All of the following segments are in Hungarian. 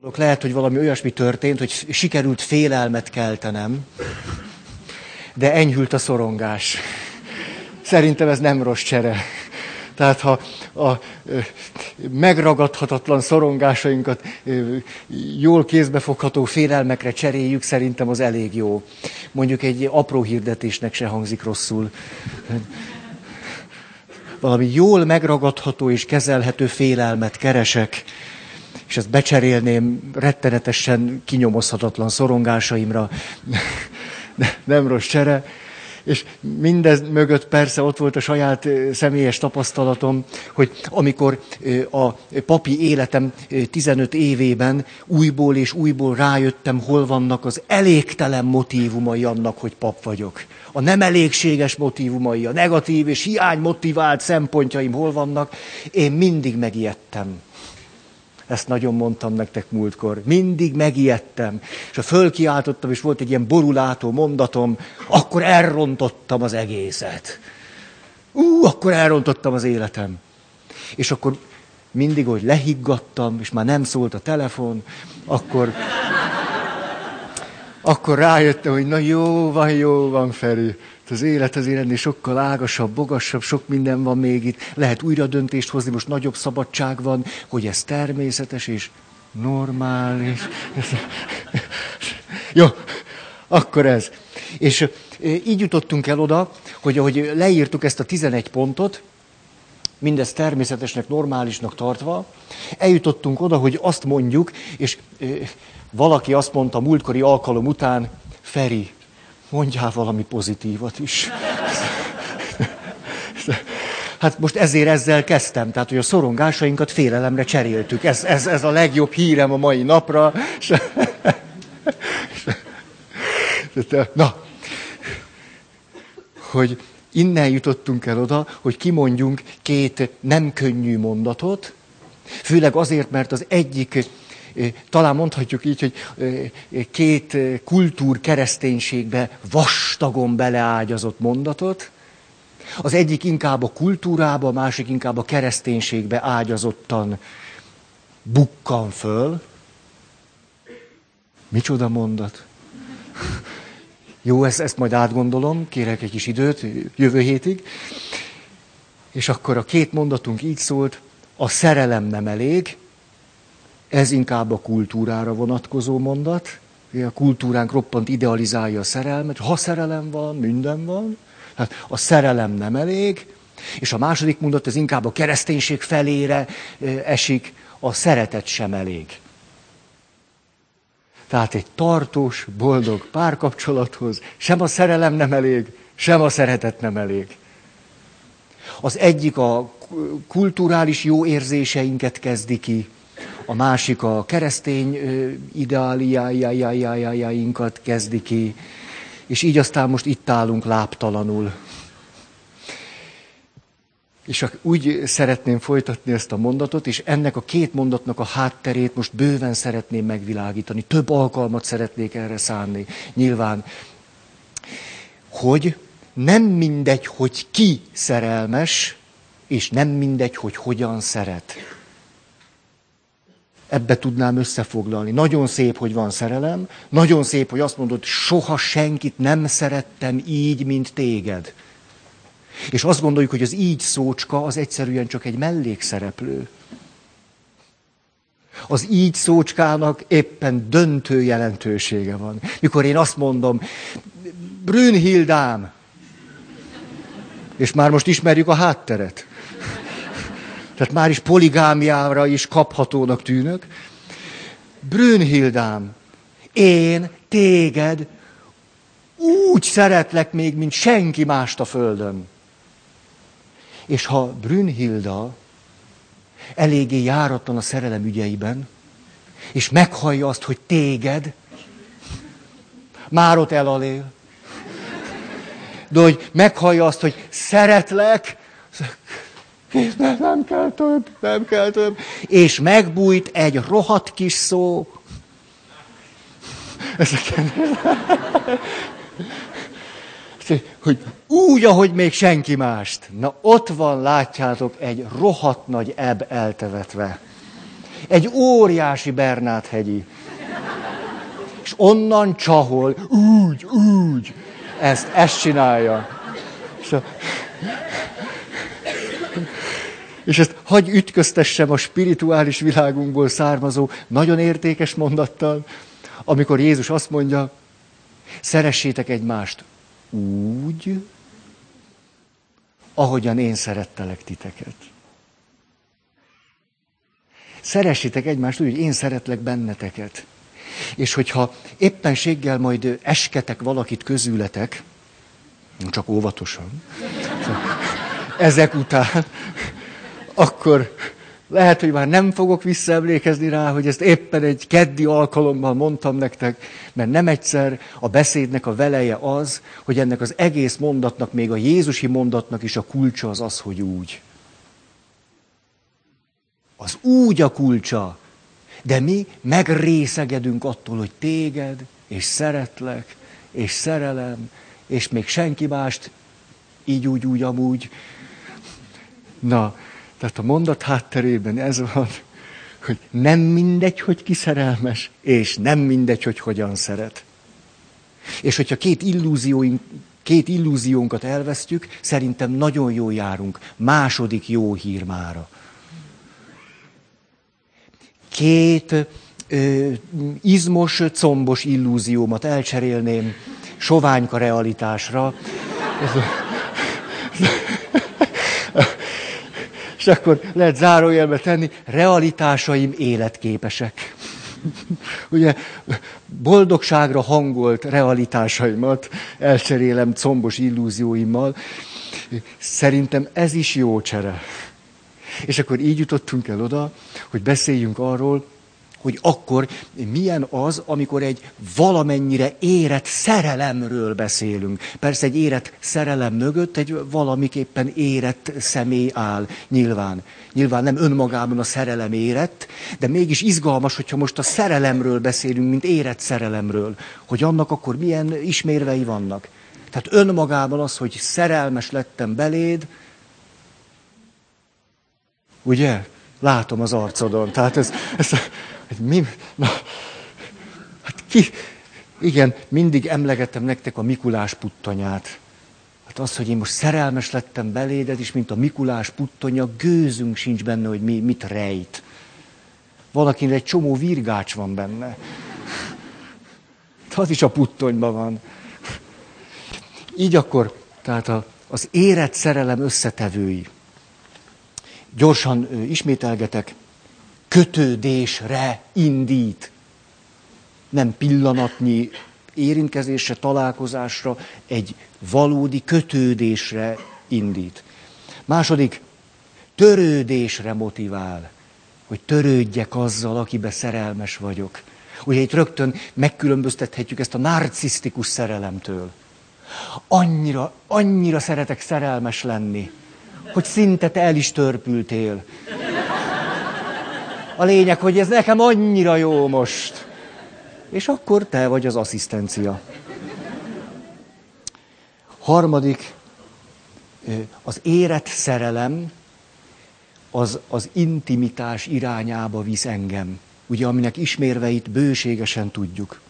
Lehet, hogy valami olyasmi történt, hogy sikerült félelmet keltenem, de enyhült a szorongás. Szerintem ez nem rossz csere. Tehát ha a megragadhatatlan szorongásainkat jól kézbefogható félelmekre cseréljük, szerintem az elég jó. Mondjuk egy apró hirdetésnek se hangzik rosszul. Valami jól megragadható és kezelhető félelmet keresek, és ezt becserélném rettenetesen kinyomozhatatlan szorongásaimra. Nem rossz csere. És mindez mögött persze ott volt a saját személyes tapasztalatom, hogy amikor a papi életem 15 évében újból és újból rájöttem, hol vannak az elégtelen motívumai annak, hogy pap vagyok. A nem elégséges motívumai, a negatív és hiány motivált szempontjaim hol vannak, én mindig megijedtem. Ezt nagyon mondtam nektek múltkor. Mindig megijedtem. És ha fölkiáltottam, és volt egy ilyen borulátó mondatom, akkor elrontottam az egészet. Ú, akkor elrontottam az életem. És akkor mindig, hogy lehiggadtam, és már nem szólt a telefon, akkor, akkor rájöttem, hogy na jó van, jó van, Feri. Az élet az ennél sokkal ágasabb, bogasabb, sok minden van még itt. Lehet újra döntést hozni, most nagyobb szabadság van, hogy ez természetes és normális. Jó, akkor ez. És így jutottunk el oda, hogy ahogy leírtuk ezt a 11 pontot, mindezt természetesnek, normálisnak tartva, eljutottunk oda, hogy azt mondjuk, és valaki azt mondta múltkori alkalom után, Feri, mondjál valami pozitívat is. Hát most ezért ezzel kezdtem, tehát hogy a szorongásainkat félelemre cseréltük. Ez, ez, ez a legjobb hírem a mai napra. Na, hogy innen jutottunk el oda, hogy kimondjunk két nem könnyű mondatot, főleg azért, mert az egyik talán mondhatjuk így, hogy két kultúr kereszténységbe vastagon beleágyazott mondatot. Az egyik inkább a kultúrába, a másik inkább a kereszténységbe ágyazottan bukkan föl. Micsoda mondat? Jó, ezt, ezt majd átgondolom, kérek egy kis időt, jövő hétig. És akkor a két mondatunk így szólt, a szerelem nem elég, ez inkább a kultúrára vonatkozó mondat. A kultúránk roppant idealizálja a szerelmet. Ha szerelem van, minden van. Hát a szerelem nem elég. És a második mondat, ez inkább a kereszténység felére esik, a szeretet sem elég. Tehát egy tartós, boldog párkapcsolathoz sem a szerelem nem elég, sem a szeretet nem elég. Az egyik a kulturális jó érzéseinket kezdi ki, a másik a keresztény ideáliájainkat kezdi ki, és így aztán most itt állunk láptalanul. És úgy szeretném folytatni ezt a mondatot, és ennek a két mondatnak a hátterét most bőven szeretném megvilágítani. Több alkalmat szeretnék erre szánni. Nyilván, hogy nem mindegy, hogy ki szerelmes, és nem mindegy, hogy hogyan szeret ebbe tudnám összefoglalni. Nagyon szép, hogy van szerelem, nagyon szép, hogy azt mondod, soha senkit nem szerettem így, mint téged. És azt gondoljuk, hogy az így szócska az egyszerűen csak egy mellékszereplő. Az így szócskának éppen döntő jelentősége van. Mikor én azt mondom, Brünnhildám, és már most ismerjük a hátteret. Tehát már is poligámiára is kaphatónak tűnök. Brünnhildám, én téged úgy szeretlek még, mint senki mást a földön. És ha Brünnhilda eléggé járatlan a szerelem ügyeiben, és meghallja azt, hogy téged, már ott elalél. De hogy meghallja azt, hogy szeretlek, ne, nem kell több, nem kell több. És megbújt egy rohadt kis szó. hogy úgy, ahogy még senki mást. Na ott van, látjátok, egy rohadt nagy ebb eltevetve. Egy óriási Bernát hegyi. És onnan csahol, úgy, úgy. Ezt, ezt csinálja. És. És ezt hagy ütköztessem a spirituális világunkból származó, nagyon értékes mondattal, amikor Jézus azt mondja, szeressétek egymást úgy, ahogyan én szerettelek titeket. Szeressétek egymást úgy, hogy én szeretlek benneteket. És hogyha éppenséggel majd esketek valakit közületek, csak óvatosan, ezek után, akkor lehet, hogy már nem fogok visszaemlékezni rá, hogy ezt éppen egy keddi alkalommal mondtam nektek, mert nem egyszer a beszédnek a veleje az, hogy ennek az egész mondatnak, még a Jézusi mondatnak is a kulcsa az az, hogy úgy. Az úgy a kulcsa. De mi megrészegedünk attól, hogy téged, és szeretlek, és szerelem, és még senki mást így, úgy, úgy, amúgy. Na, tehát a mondat hátterében ez van, hogy nem mindegy, hogy ki szerelmes, és nem mindegy, hogy hogyan szeret. És hogyha két illúzióink, két illúziónkat elvesztjük, szerintem nagyon jól járunk. Második jó hír mára. Két ö, izmos, combos illúziómat elcserélném soványka realitásra. És akkor lehet zárójelbe tenni, realitásaim életképesek. Ugye boldogságra hangolt realitásaimat elcserélem combos illúzióimmal. Szerintem ez is jó csere. És akkor így jutottunk el oda, hogy beszéljünk arról, hogy akkor milyen az, amikor egy valamennyire érett szerelemről beszélünk. Persze egy érett szerelem mögött egy valamiképpen érett személy áll, nyilván. Nyilván nem önmagában a szerelem érett, de mégis izgalmas, hogyha most a szerelemről beszélünk, mint érett szerelemről, hogy annak akkor milyen ismérvei vannak. Tehát önmagában az, hogy szerelmes lettem beléd, ugye? Látom az arcodon. Tehát ez, ez, Hát mi? Na, hát ki? Igen, mindig emlegettem nektek a Mikulás puttanyát. Hát az, hogy én most szerelmes lettem beléd, és mint a Mikulás puttonya, gőzünk sincs benne, hogy mi, mit rejt. Valakinek egy csomó virgács van benne. Az is a puttonyban van. Így akkor, tehát a, az érett szerelem összetevői. Gyorsan ismételgetek kötődésre indít. Nem pillanatnyi érintkezésre, találkozásra, egy valódi kötődésre indít. Második, törődésre motivál, hogy törődjek azzal, akibe szerelmes vagyok. Ugye itt rögtön megkülönböztethetjük ezt a narcisztikus szerelemtől. Annyira, annyira szeretek szerelmes lenni, hogy szinte te el is törpültél. A lényeg, hogy ez nekem annyira jó most. És akkor te vagy az asszisztencia. Harmadik, az érett szerelem az, az intimitás irányába visz engem. Ugye, aminek ismérveit bőségesen tudjuk.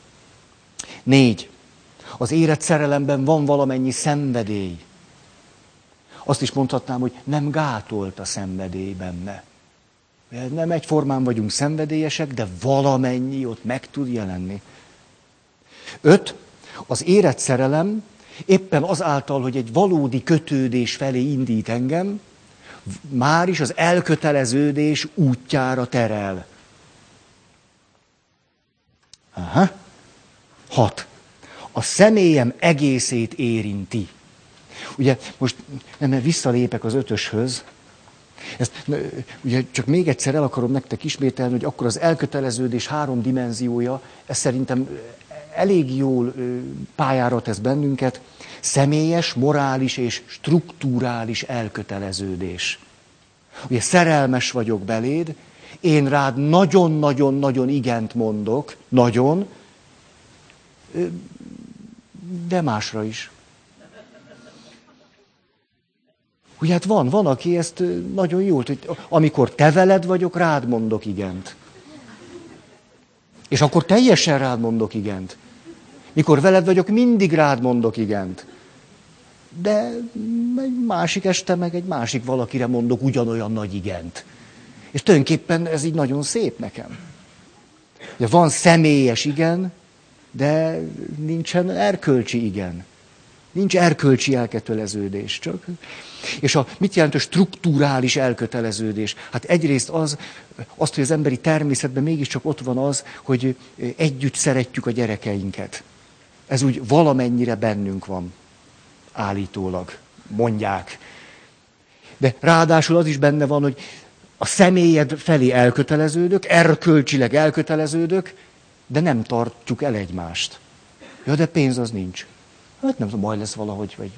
Négy. Az érett szerelemben van valamennyi szenvedély. Azt is mondhatnám, hogy nem gátolt a szenvedély benne. Nem egyformán vagyunk szenvedélyesek, de valamennyi ott meg tud jelenni. Öt, az érett szerelem éppen azáltal, hogy egy valódi kötődés felé indít engem, már is az elköteleződés útjára terel. Aha. Hat. A személyem egészét érinti. Ugye most nem, visszalépek az ötöshöz, ezt ugye csak még egyszer el akarom nektek ismételni, hogy akkor az elköteleződés három dimenziója, ez szerintem elég jól pályára tesz bennünket, személyes, morális és strukturális elköteleződés. Ugye szerelmes vagyok beléd, én rád nagyon-nagyon-nagyon igent mondok, nagyon, de másra is. Ugye hát van, van, aki ezt nagyon jól, hogy amikor te veled vagyok, rád mondok igent. És akkor teljesen rád mondok igent. Mikor veled vagyok, mindig rád mondok igent. De egy másik este meg egy másik valakire mondok ugyanolyan nagy igent. És tulajdonképpen ez így nagyon szép nekem. Ugye van személyes igen, de nincsen erkölcsi igen. Nincs erkölcsi elköteleződés csak. És a, mit jelent a strukturális elköteleződés? Hát egyrészt az, azt, hogy az emberi természetben mégiscsak ott van az, hogy együtt szeretjük a gyerekeinket. Ez úgy valamennyire bennünk van, állítólag, mondják. De ráadásul az is benne van, hogy a személyed felé elköteleződök, erkölcsileg elköteleződök, de nem tartjuk el egymást. Ja, de pénz az nincs. Hát nem majd lesz valahogy, vagy...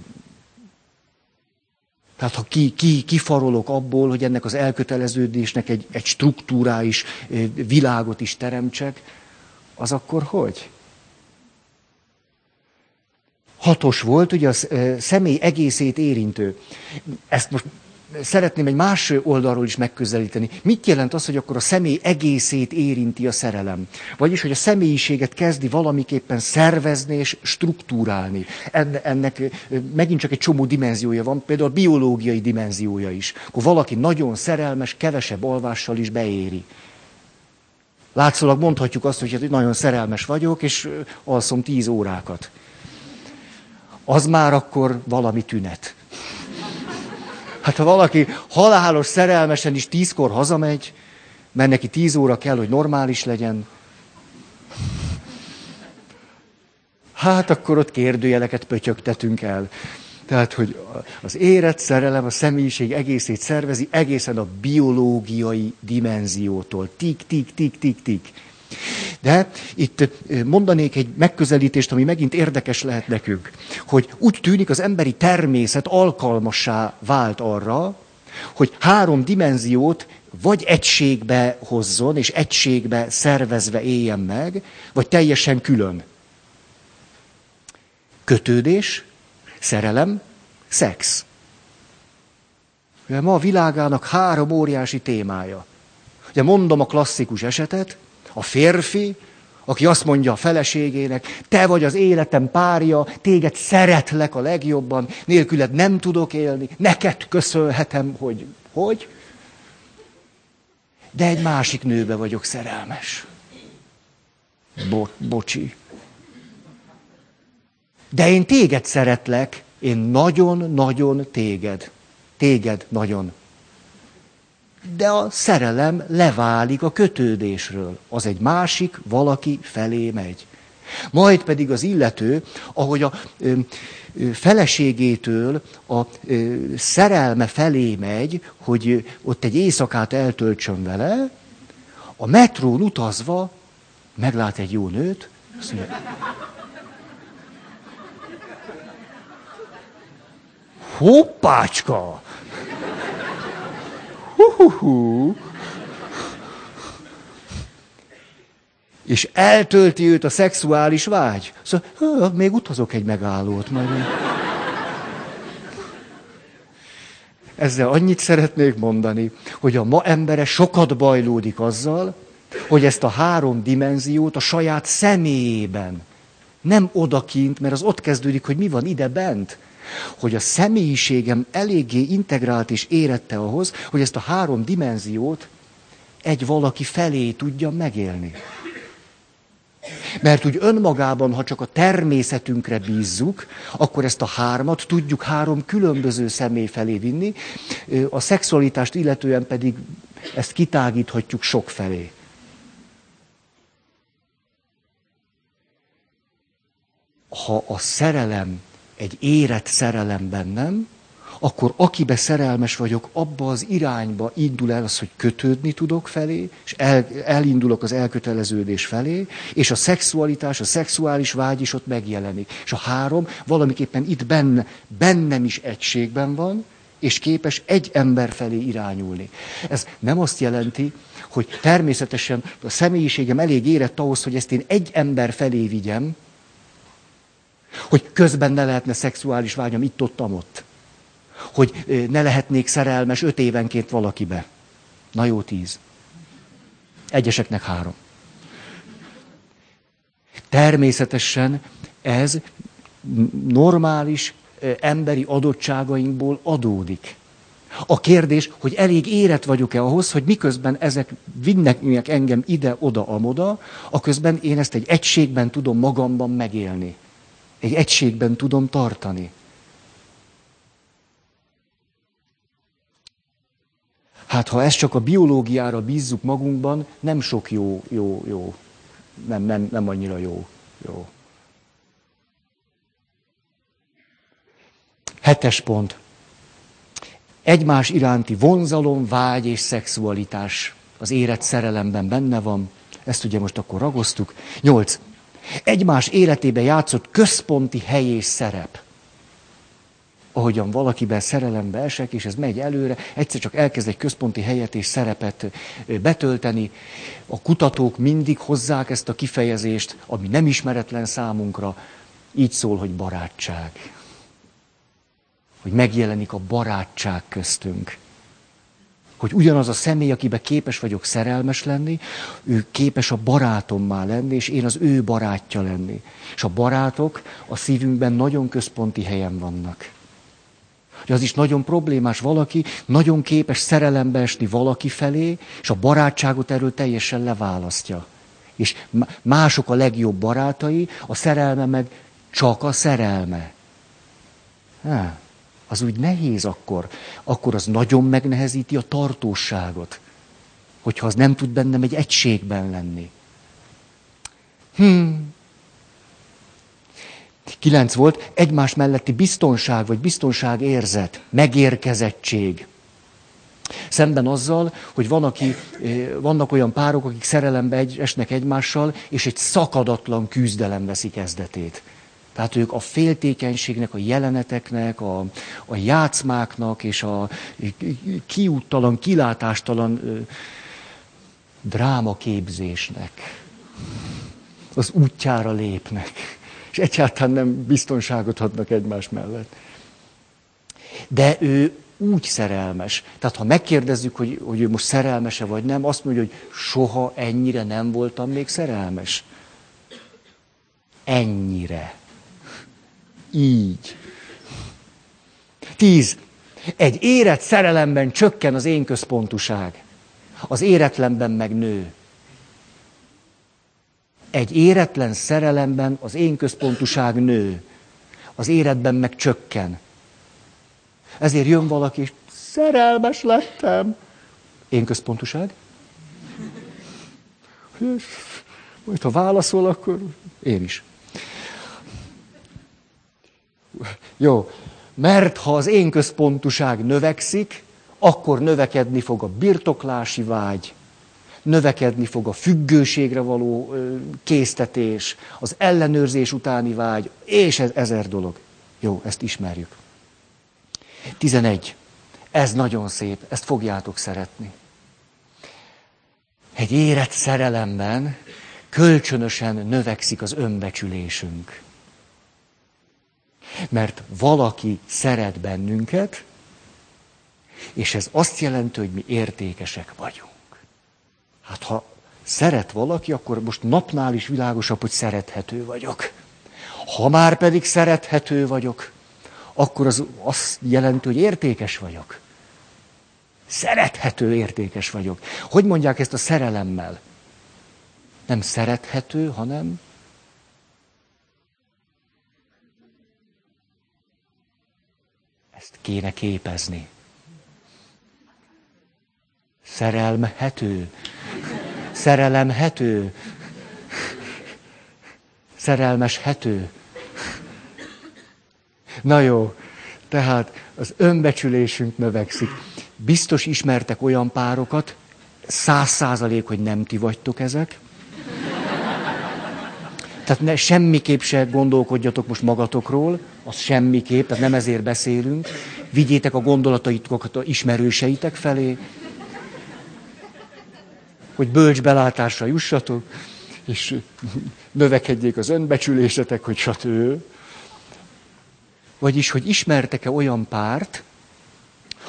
Tehát ha ki, ki, kifarolok abból, hogy ennek az elköteleződésnek egy, egy struktúráis világot is teremtsek, az akkor hogy? Hatos volt, ugye a személy egészét érintő. Ezt most szeretném egy más oldalról is megközelíteni. Mit jelent az, hogy akkor a személy egészét érinti a szerelem? Vagyis, hogy a személyiséget kezdi valamiképpen szervezni és struktúrálni. Ennek megint csak egy csomó dimenziója van, például a biológiai dimenziója is. Akkor valaki nagyon szerelmes, kevesebb alvással is beéri. Látszólag mondhatjuk azt, hogy hát nagyon szerelmes vagyok, és alszom tíz órákat. Az már akkor valami tünet. Hát ha valaki halálos szerelmesen is tízkor hazamegy, mert neki tíz óra kell, hogy normális legyen, hát akkor ott kérdőjeleket pötyögtetünk el. Tehát, hogy az érett szerelem a személyiség egészét szervezi egészen a biológiai dimenziótól. Tik, tik, tik, tik, tik. De itt mondanék egy megközelítést, ami megint érdekes lehet nekünk, hogy úgy tűnik az emberi természet alkalmassá vált arra, hogy három dimenziót vagy egységbe hozzon, és egységbe szervezve éljen meg, vagy teljesen külön. Kötődés, szerelem, szex. Ma a világának három óriási témája. Ugye mondom a klasszikus esetet, a férfi, aki azt mondja a feleségének, te vagy az életem párja, téged szeretlek a legjobban, nélküled nem tudok élni, neked köszönhetem, hogy hogy. De egy másik nőbe vagyok szerelmes. Bo- bocsi. De én téged szeretlek, én nagyon-nagyon téged. Téged nagyon de a szerelem leválik a kötődésről. Az egy másik valaki felé megy. Majd pedig az illető, ahogy a ö, ö, feleségétől a ö, szerelme felé megy, hogy ott egy éjszakát eltöltsön vele, a metrón utazva meglát egy jó nőt, azt mondja, hoppácska! Hú-hú-hú. És eltölti őt a szexuális vágy. Szóval, még utazok egy megállót. Majd Ezzel annyit szeretnék mondani, hogy a ma embere sokat bajlódik azzal, hogy ezt a három dimenziót a saját személyében, nem odakint, mert az ott kezdődik, hogy mi van ide bent, hogy a személyiségem eléggé integrált és érette ahhoz, hogy ezt a három dimenziót egy valaki felé tudja megélni. Mert úgy önmagában, ha csak a természetünkre bízzuk, akkor ezt a hármat tudjuk három különböző személy felé vinni, a szexualitást illetően pedig ezt kitágíthatjuk sok felé. Ha a szerelem egy érett szerelem bennem, akkor akibe szerelmes vagyok, abba az irányba indul el az, hogy kötődni tudok felé, és el, elindulok az elköteleződés felé, és a szexualitás, a szexuális vágy is ott megjelenik. És a három valamiképpen itt benne, bennem is egységben van, és képes egy ember felé irányulni. Ez nem azt jelenti, hogy természetesen a személyiségem elég érett ahhoz, hogy ezt én egy ember felé vigyem, hogy közben ne lehetne szexuális vágyam itt, ott, ott. hogy ne lehetnék szerelmes öt évenként valakibe. Na jó, tíz. Egyeseknek három. Természetesen ez normális emberi adottságainkból adódik. A kérdés, hogy elég érett vagyok-e ahhoz, hogy miközben ezek vinnek engem ide-oda, amoda, aközben én ezt egy egységben tudom magamban megélni. Egy egységben tudom tartani. Hát ha ezt csak a biológiára bízzuk magunkban, nem sok jó, jó, jó. Nem, nem, nem annyira jó. jó. Hetes pont. Egymás iránti vonzalom, vágy és szexualitás az érett szerelemben benne van. Ezt ugye most akkor ragoztuk. Nyolc. Egymás életébe játszott központi hely és szerep ahogyan valakiben szerelembe esek, és ez megy előre, egyszer csak elkezd egy központi helyet és szerepet betölteni. A kutatók mindig hozzák ezt a kifejezést, ami nem ismeretlen számunkra, így szól, hogy barátság. Hogy megjelenik a barátság köztünk. Hogy ugyanaz a személy, akibe képes vagyok szerelmes lenni, ő képes a barátommá lenni, és én az ő barátja lenni. És a barátok a szívünkben nagyon központi helyen vannak. Hogy az is nagyon problémás, valaki nagyon képes szerelembe esni valaki felé, és a barátságot erről teljesen leválasztja. És mások a legjobb barátai, a szerelme meg csak a szerelme. Há, az úgy nehéz akkor. Akkor az nagyon megnehezíti a tartóságot. Hogyha az nem tud bennem egy egységben lenni. Hmm, Kilenc volt, egymás melletti biztonság, vagy biztonságérzet, megérkezettség. Szemben azzal, hogy van, aki, eh, vannak olyan párok, akik szerelembe esnek egymással, és egy szakadatlan küzdelem veszi kezdetét. Tehát ők a féltékenységnek, a jeleneteknek, a, a játszmáknak és a kiúttalan, kilátástalan ö, drámaképzésnek az útjára lépnek és egyáltalán nem biztonságot adnak egymás mellett. De ő úgy szerelmes. Tehát ha megkérdezzük, hogy, hogy ő most szerelmese vagy nem, azt mondja, hogy soha ennyire nem voltam még szerelmes. Ennyire. Így. Tíz. Egy érett szerelemben csökken az én központuság. Az éretlenben meg nő egy éretlen szerelemben az én központuság nő, az éretben meg csökken. Ezért jön valaki, és szerelmes lettem. Én központuság? majd ha válaszol, akkor én is. Jó, mert ha az én központuság növekszik, akkor növekedni fog a birtoklási vágy, növekedni fog a függőségre való késztetés, az ellenőrzés utáni vágy, és ez ezer dolog. Jó, ezt ismerjük. 11. Ez nagyon szép, ezt fogjátok szeretni. Egy érett szerelemben kölcsönösen növekszik az önbecsülésünk. Mert valaki szeret bennünket, és ez azt jelenti, hogy mi értékesek vagyunk. Hát ha szeret valaki, akkor most napnál is világosabb, hogy szerethető vagyok. Ha már pedig szerethető vagyok, akkor az azt jelenti, hogy értékes vagyok. Szerethető, értékes vagyok. Hogy mondják ezt a szerelemmel? Nem szerethető, hanem ezt kéne képezni. Szerelmhető. Szerelemhető. Szerelmeshető. Na jó, tehát az önbecsülésünk növekszik. Biztos ismertek olyan párokat, száz százalék, hogy nem ti vagytok ezek. Tehát ne, semmiképp se gondolkodjatok most magatokról, az semmiképp, tehát nem ezért beszélünk. Vigyétek a gondolataitokat a ismerőseitek felé, hogy bölcs belátásra jussatok, és növekedjék az önbecsülésetek, hogy stb. Vagyis, hogy ismertek-e olyan párt,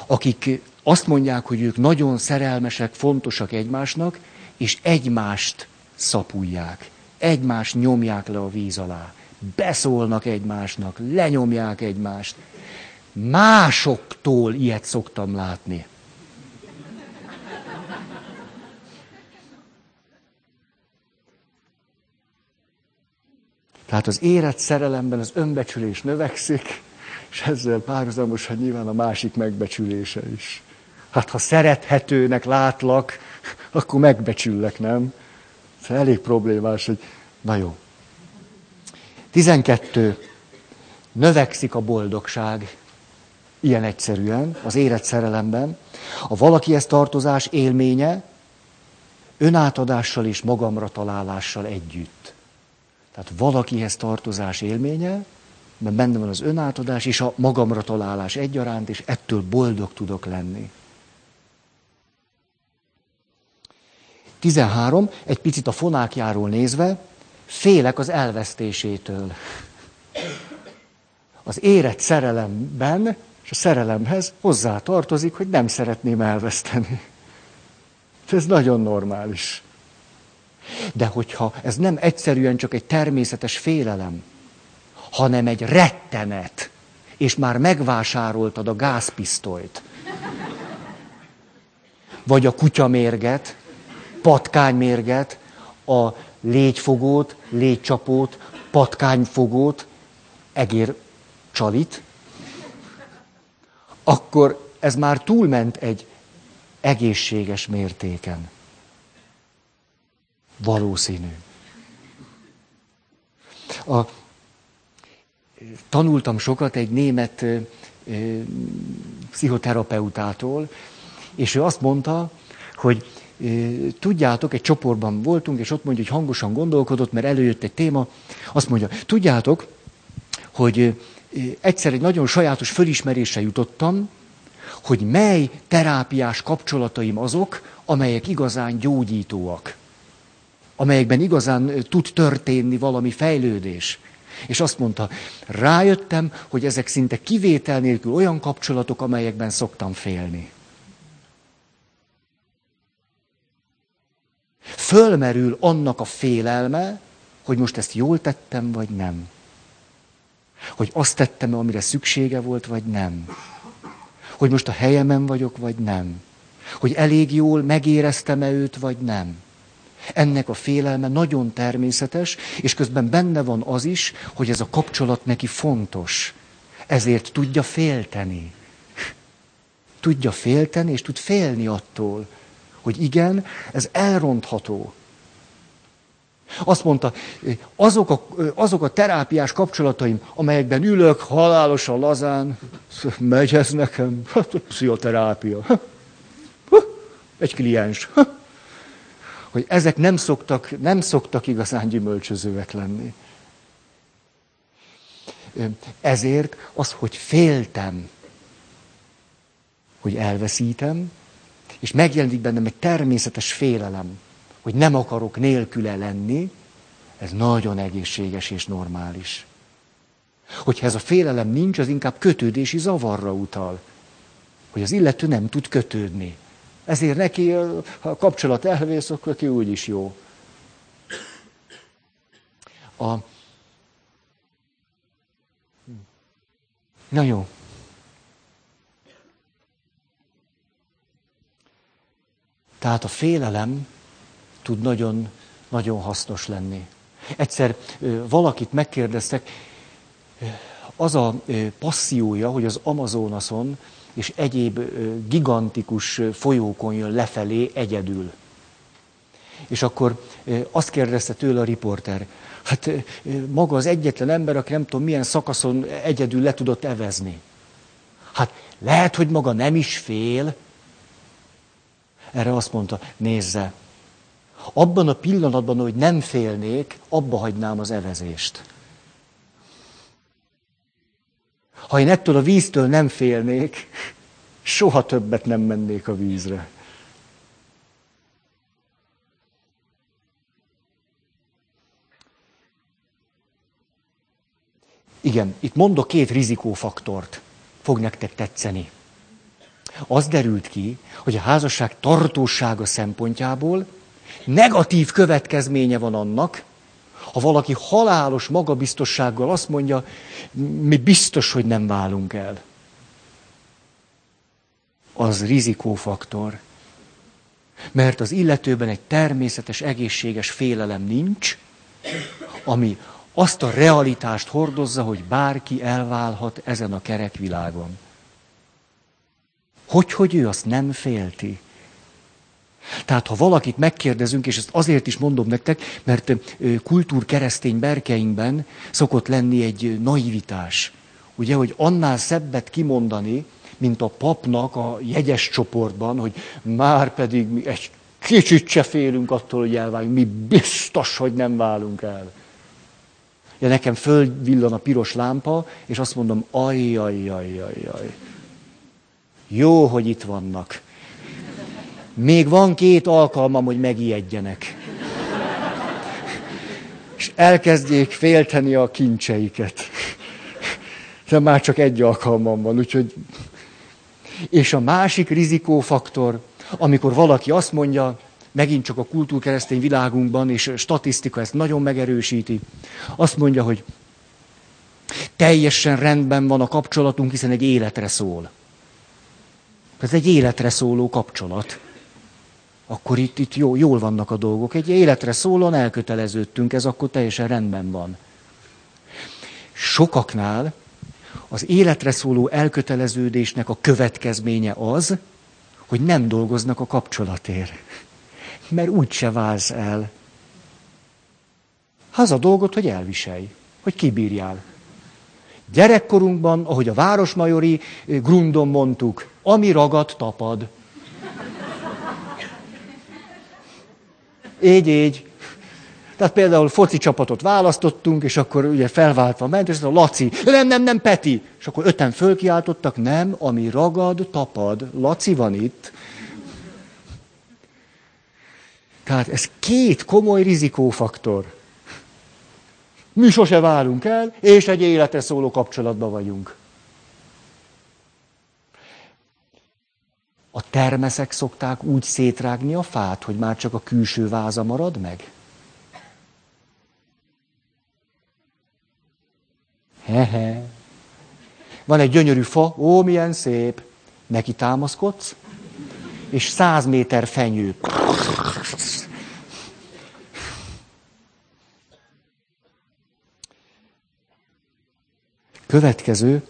akik azt mondják, hogy ők nagyon szerelmesek, fontosak egymásnak, és egymást szapulják. Egymást nyomják le a víz alá. Beszólnak egymásnak, lenyomják egymást. Másoktól ilyet szoktam látni. Tehát az érett szerelemben az önbecsülés növekszik, és ezzel párhuzamosan nyilván a másik megbecsülése is. Hát ha szerethetőnek látlak, akkor megbecsüllek, nem? Ez elég problémás, hogy na jó. 12. Növekszik a boldogság. Ilyen egyszerűen, az érett szerelemben. A valakihez tartozás élménye önátadással és magamra találással együtt. Tehát valakihez tartozás élménye, mert benne van az önátadás és a magamra találás egyaránt, és ettől boldog tudok lenni. 13. Egy picit a fonákjáról nézve, félek az elvesztésétől. Az érett szerelemben, és a szerelemhez hozzá tartozik, hogy nem szeretném elveszteni. Ez nagyon normális. De hogyha ez nem egyszerűen csak egy természetes félelem, hanem egy rettenet, és már megvásároltad a gázpisztolyt, vagy a kutyamérget, patkánymérget, a légyfogót, légycsapót, patkányfogót, egér csalit, akkor ez már túlment egy egészséges mértéken. Valószínű. A, tanultam sokat egy német ö, pszichoterapeutától, és ő azt mondta, hogy tudjátok, egy csoportban voltunk, és ott mondja, hogy hangosan gondolkodott, mert előjött egy téma, azt mondja, tudjátok, hogy egyszer egy nagyon sajátos fölismerésre jutottam, hogy mely terápiás kapcsolataim azok, amelyek igazán gyógyítóak amelyekben igazán tud történni valami fejlődés. És azt mondta, rájöttem, hogy ezek szinte kivétel nélkül olyan kapcsolatok, amelyekben szoktam félni. Fölmerül annak a félelme, hogy most ezt jól tettem, vagy nem. Hogy azt tettem, amire szüksége volt, vagy nem. Hogy most a helyemen vagyok, vagy nem. Hogy elég jól megéreztem-e őt, vagy nem. Ennek a félelme nagyon természetes, és közben benne van az is, hogy ez a kapcsolat neki fontos. Ezért tudja félteni. Tudja félteni, és tud félni attól, hogy igen, ez elrontható. Azt mondta, azok a, azok a terápiás kapcsolataim, amelyekben ülök halálosan lazán, megy ez nekem, hát pszichoterápia. Egy kliens hogy ezek nem szoktak, nem szoktak igazán gyümölcsözőek lenni. Ezért az, hogy féltem, hogy elveszítem, és megjelenik bennem egy természetes félelem, hogy nem akarok nélküle lenni, ez nagyon egészséges és normális. Hogyha ez a félelem nincs, az inkább kötődési zavarra utal. Hogy az illető nem tud kötődni. Ezért neki, ha a kapcsolat elvész, akkor neki úgy is jó. A... Na jó. Tehát a félelem tud nagyon, nagyon hasznos lenni. Egyszer valakit megkérdeztek, az a passziója, hogy az Amazonason és egyéb gigantikus folyókon jön lefelé egyedül. És akkor azt kérdezte tőle a riporter, hát maga az egyetlen ember, aki nem tudom milyen szakaszon egyedül le tudott evezni. Hát lehet, hogy maga nem is fél. Erre azt mondta, nézze, abban a pillanatban, hogy nem félnék, abba hagynám az evezést. Ha én ettől a víztől nem félnék, soha többet nem mennék a vízre. Igen, itt mondok két rizikófaktort. Fog nektek tetszeni. Az derült ki, hogy a házasság tartósága szempontjából negatív következménye van annak, ha valaki halálos magabiztossággal azt mondja, mi biztos, hogy nem válunk el. Az rizikófaktor. Mert az illetőben egy természetes, egészséges félelem nincs, ami azt a realitást hordozza, hogy bárki elválhat ezen a kerek világon. Hogy, hogy ő azt nem félti? Tehát ha valakit megkérdezünk, és ezt azért is mondom nektek, mert kultúr keresztény berkeinkben szokott lenni egy naivitás. Ugye, hogy annál szebbet kimondani, mint a papnak a jegyes csoportban, hogy már pedig mi egy kicsit se félünk attól, hogy elváljunk, mi biztos, hogy nem válunk el. Ja, nekem fölvillan a piros lámpa, és azt mondom, ajj, Jó, hogy itt vannak. Még van két alkalmam, hogy megijedjenek. És elkezdjék félteni a kincseiket. De már csak egy alkalmam van, úgyhogy... És a másik rizikófaktor, amikor valaki azt mondja, megint csak a kultúrkeresztény világunkban, és statisztika ezt nagyon megerősíti, azt mondja, hogy teljesen rendben van a kapcsolatunk, hiszen egy életre szól. Ez egy életre szóló kapcsolat akkor itt, itt jó, jól vannak a dolgok. Egy életre szólóan elköteleződtünk, ez akkor teljesen rendben van. Sokaknál az életre szóló elköteleződésnek a következménye az, hogy nem dolgoznak a kapcsolatért. Mert úgy se válsz el. Az a dolgot, hogy elviselj, hogy kibírjál. Gyerekkorunkban, ahogy a Városmajori grundon mondtuk, ami ragad, tapad. Így, így. Tehát például foci csapatot választottunk, és akkor ugye felváltva ment, és a Laci, nem, nem, nem, Peti. És akkor öten fölkiáltottak, nem, ami ragad, tapad. Laci van itt. Tehát ez két komoly rizikófaktor. Mi sose válunk el, és egy életre szóló kapcsolatban vagyunk. A termeszek szokták úgy szétrágni a fát, hogy már csak a külső váza marad meg? Hehe. Van egy gyönyörű fa, ó, milyen szép. Neki támaszkodsz, és száz méter fenyő. Következő,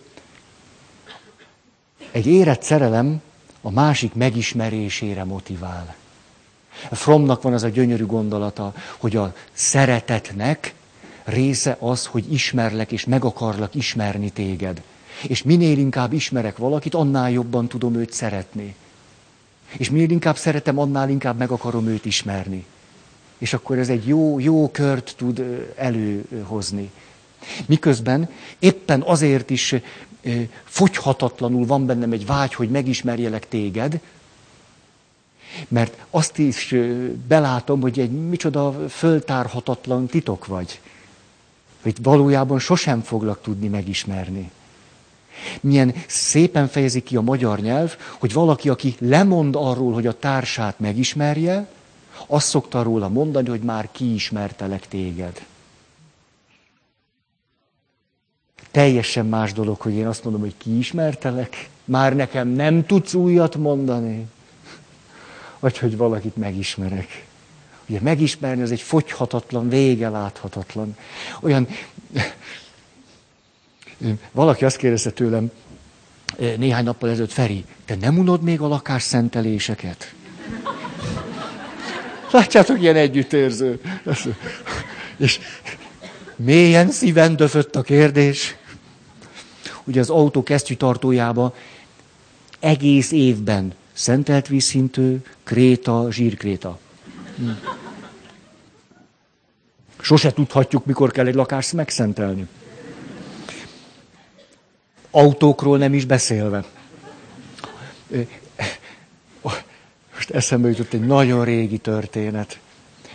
egy érett szerelem a másik megismerésére motivál. Fromnak van az a gyönyörű gondolata, hogy a szeretetnek része az, hogy ismerlek és meg akarlak ismerni téged. És minél inkább ismerek valakit, annál jobban tudom őt szeretni. És minél inkább szeretem, annál inkább meg akarom őt ismerni. És akkor ez egy jó, jó kört tud előhozni. Miközben éppen azért is fogyhatatlanul van bennem egy vágy, hogy megismerjelek téged, mert azt is belátom, hogy egy micsoda föltárhatatlan titok vagy. Hogy valójában sosem foglak tudni megismerni. Milyen szépen fejezi ki a magyar nyelv, hogy valaki, aki lemond arról, hogy a társát megismerje, azt szokta róla mondani, hogy már kiismertelek téged. Teljesen más dolog, hogy én azt mondom, hogy kiismertelek, már nekem nem tudsz újat mondani, vagy hogy valakit megismerek. Ugye megismerni az egy fogyhatatlan, vége láthatatlan. Olyan, valaki azt kérdezte tőlem eh, néhány nappal ezelőtt, Feri, te nem unod még a lakás szenteléseket? Látjátok, ilyen együttérző. És mélyen szíven döfött a kérdés ugye az autó kesztyűtartójába egész évben szentelt vízszintő, kréta, zsírkréta. Hm. Sose tudhatjuk, mikor kell egy lakást megszentelni. Autókról nem is beszélve. Most eszembe jutott egy nagyon régi történet.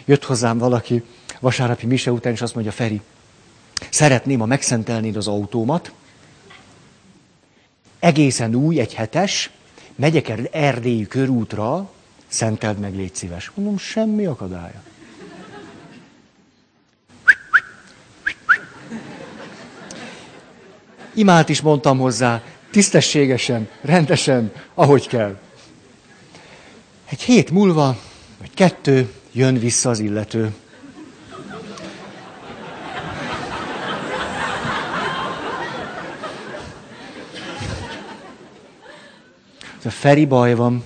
Jött hozzám valaki vasárnapi mise után, és azt mondja, Feri, szeretném, ha megszentelnéd az autómat, egészen új, egy hetes, megyek er- erdélyi körútra, szenteld meg, légy szíves. Mondom, semmi akadálya. Imált is mondtam hozzá, tisztességesen, rendesen, ahogy kell. Egy hét múlva, vagy kettő, jön vissza az illető. A Feri baj van.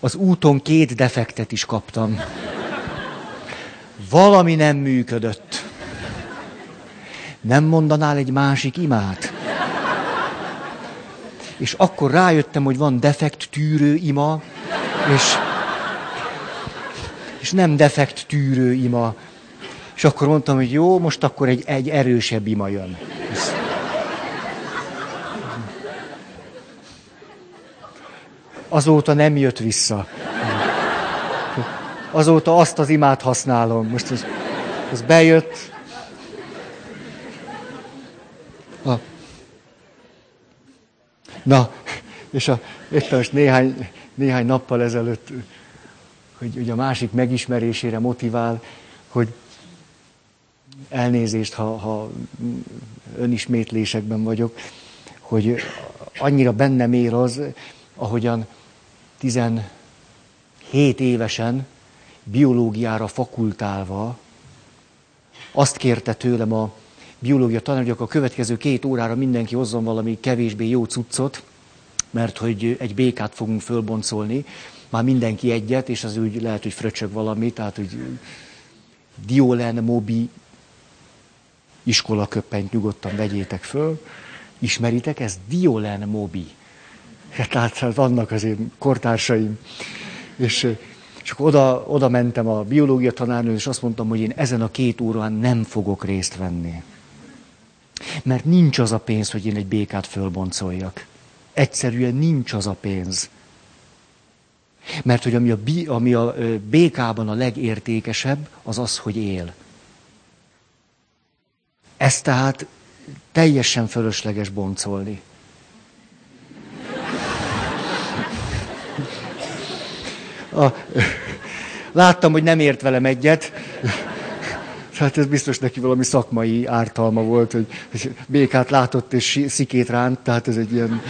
Az úton két defektet is kaptam. Valami nem működött. Nem mondanál egy másik imát? És akkor rájöttem, hogy van defekt tűrő ima, és, és nem defekt tűrő ima. És akkor mondtam, hogy jó, most akkor egy, egy erősebb ima jön. Azóta nem jött vissza. Azóta azt az imát használom. Most ez, ez bejött. A. Na, és a, éppen most néhány, néhány nappal ezelőtt, hogy ugye a másik megismerésére motivál, hogy elnézést, ha, ha önismétlésekben vagyok, hogy annyira bennem ér az, ahogyan 17 évesen biológiára fakultálva azt kérte tőlem a biológia tanár, hogy a következő két órára mindenki hozzon valami kevésbé jó cuccot, mert hogy egy békát fogunk fölboncolni, már mindenki egyet, és az úgy lehet, hogy fröcsög valami, tehát hogy Diolen Mobi iskolaköppenyt nyugodtan vegyétek föl. Ismeritek ez? Diolen Mobi. Tehát vannak azért kortársaim. És, akkor oda, oda mentem a biológia tanárnő, és azt mondtam, hogy én ezen a két órán nem fogok részt venni. Mert nincs az a pénz, hogy én egy békát fölboncoljak. Egyszerűen nincs az a pénz. Mert hogy ami a, ami a békában a legértékesebb, az az, hogy él. Ez tehát teljesen fölösleges boncolni. A, láttam, hogy nem ért velem egyet. Hát ez biztos neki valami szakmai ártalma volt, hogy, hogy békát látott és szikét ránt, tehát ez egy ilyen,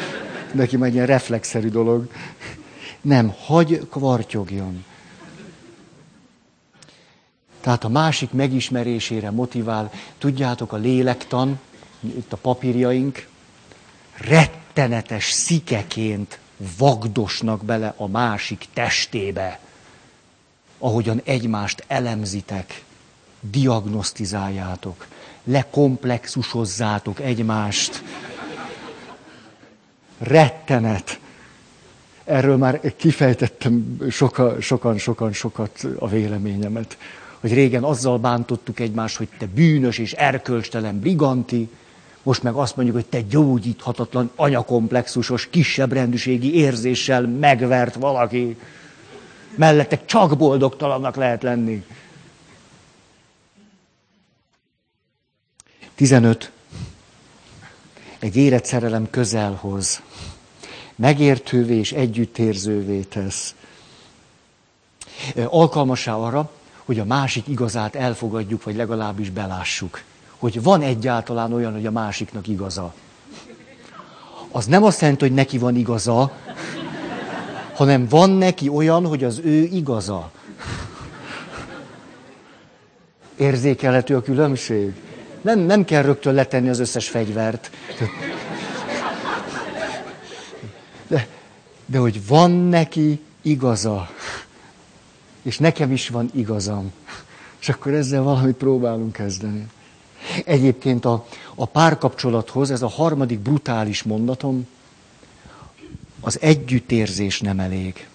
neki már egy ilyen reflexzerű dolog. Nem, hagy kvartyogjon. Tehát a másik megismerésére motivál. Tudjátok, a lélektan, itt a papírjaink, rettenetes szikeként vagdosnak bele a másik testébe, ahogyan egymást elemzitek, diagnosztizáljátok, lekomplexusozzátok egymást. Rettenet. Erről már kifejtettem soka, sokan, sokan, sokat a véleményemet. Hogy régen azzal bántottuk egymást, hogy te bűnös és erkölcstelen briganti, most meg azt mondjuk, hogy te gyógyíthatatlan, anyakomplexusos, kisebb rendűségi érzéssel megvert valaki. Mellettek csak boldogtalannak lehet lenni. 15. Egy életszerelem közelhoz. Megértővé és együttérzővé tesz. Alkalmasá arra, hogy a másik igazát elfogadjuk, vagy legalábbis belássuk hogy van egyáltalán olyan, hogy a másiknak igaza. Az nem azt jelenti, hogy neki van igaza, hanem van neki olyan, hogy az ő igaza. Érzékelhető a különbség? Nem, nem kell rögtön letenni az összes fegyvert. De, de hogy van neki igaza. És nekem is van igazam. És akkor ezzel valamit próbálunk kezdeni. Egyébként a, a párkapcsolathoz, ez a harmadik brutális mondatom, az együttérzés nem elég.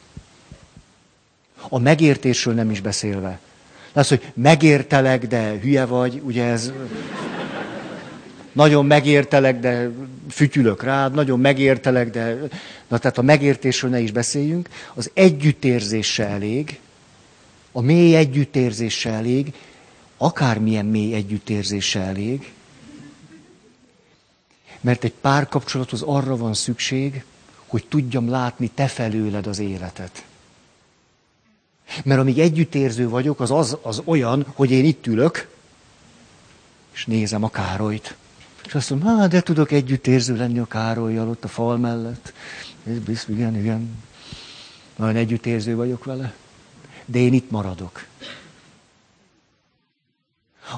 A megértésről nem is beszélve. Az, hogy megértelek, de hülye vagy, ugye ez... Nagyon megértelek, de fütyülök rád, nagyon megértelek, de... Na tehát a megértésről ne is beszéljünk. Az együttérzése elég, a mély együttérzése elég, akármilyen mély együttérzése elég, Mert egy párkapcsolathoz arra van szükség, hogy tudjam látni te felőled az életet. Mert amíg együttérző vagyok, az, az az olyan, hogy én itt ülök, és nézem a Károlyt. És azt mondom, hát de tudok együttérző lenni a Károlyjal ott a fal mellett. Ez biztos, igen, igen. Nagyon együttérző vagyok vele. De én itt maradok.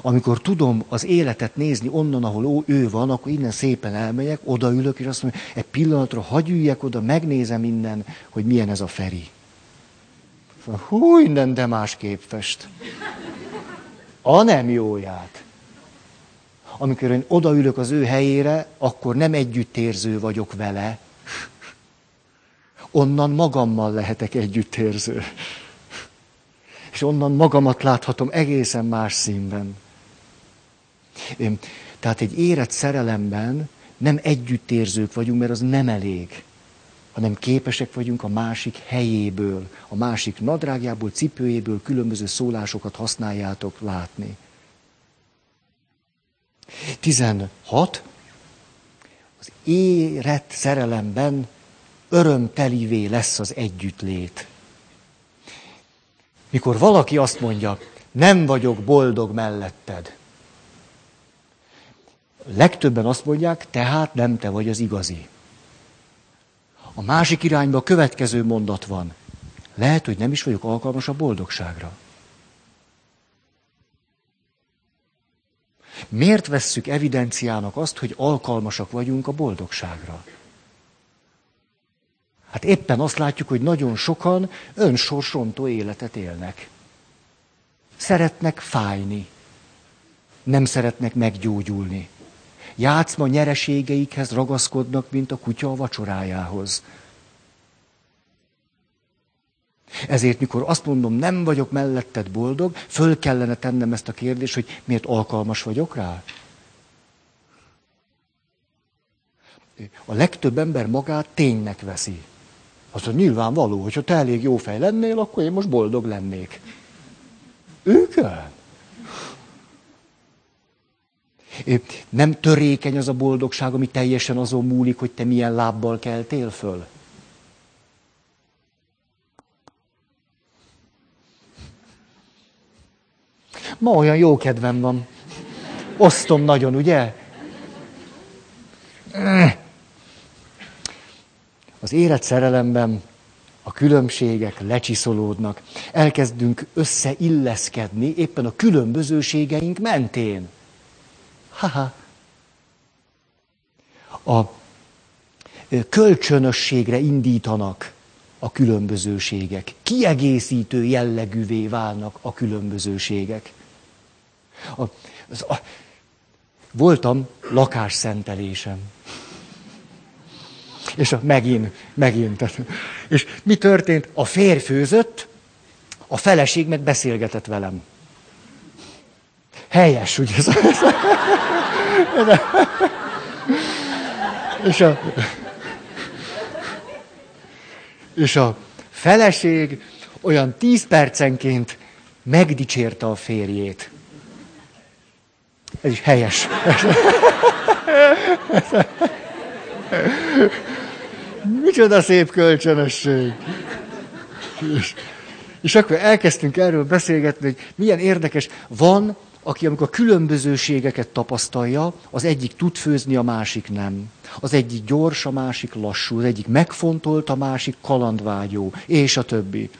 Amikor tudom az életet nézni onnan, ahol ő van, akkor innen szépen elmegyek, odaülök, és azt mondom, egy pillanatra hagyj üljek oda, megnézem innen, hogy milyen ez a Feri. Hú, innen de másképp fest. A nem jóját. Amikor én odaülök az ő helyére, akkor nem együttérző vagyok vele. Onnan magammal lehetek együttérző. És onnan magamat láthatom egészen más színben. Tehát egy érett szerelemben nem együttérzők vagyunk, mert az nem elég, hanem képesek vagyunk a másik helyéből, a másik nadrágjából, cipőjéből különböző szólásokat használjátok látni. 16. Az érett szerelemben örömtelivé lesz az együttlét. Mikor valaki azt mondja, nem vagyok boldog melletted, legtöbben azt mondják, tehát nem te vagy az igazi. A másik irányba a következő mondat van. Lehet, hogy nem is vagyok alkalmas a boldogságra. Miért vesszük evidenciának azt, hogy alkalmasak vagyunk a boldogságra? Hát éppen azt látjuk, hogy nagyon sokan önsorsrontó életet élnek. Szeretnek fájni. Nem szeretnek meggyógyulni. Játszma nyereségeikhez ragaszkodnak, mint a kutya a vacsorájához. Ezért, mikor azt mondom, nem vagyok melletted boldog, föl kellene tennem ezt a kérdést, hogy miért alkalmas vagyok rá? A legtöbb ember magát ténynek veszi. Az, hogy nyilvánvaló, hogyha te elég jó fej lennél, akkor én most boldog lennék. Igen. Nem törékeny az a boldogság, ami teljesen azon múlik, hogy te milyen lábbal keltél föl? Ma olyan jó kedvem van. Osztom nagyon, ugye? Az élet szerelemben a különbségek lecsiszolódnak. Elkezdünk összeilleszkedni éppen a különbözőségeink mentén. Haha. A kölcsönösségre indítanak a különbözőségek. Kiegészítő jellegűvé válnak a különbözőségek. A, az, a, voltam lakásszentelésem. És a, megint, megint. És mi történt? A férj főzött, a feleség meg beszélgetett velem. Helyes, ugye? És a, és a feleség olyan tíz percenként megdicsérte a férjét. Ez is helyes. Micsoda szép kölcsönösség. És, és akkor elkezdtünk erről beszélgetni, hogy milyen érdekes. Van, aki amikor a különbözőségeket tapasztalja, az egyik tud főzni, a másik nem. Az egyik gyors, a másik lassú, az egyik megfontolt, a másik kalandvágyó, és a többi.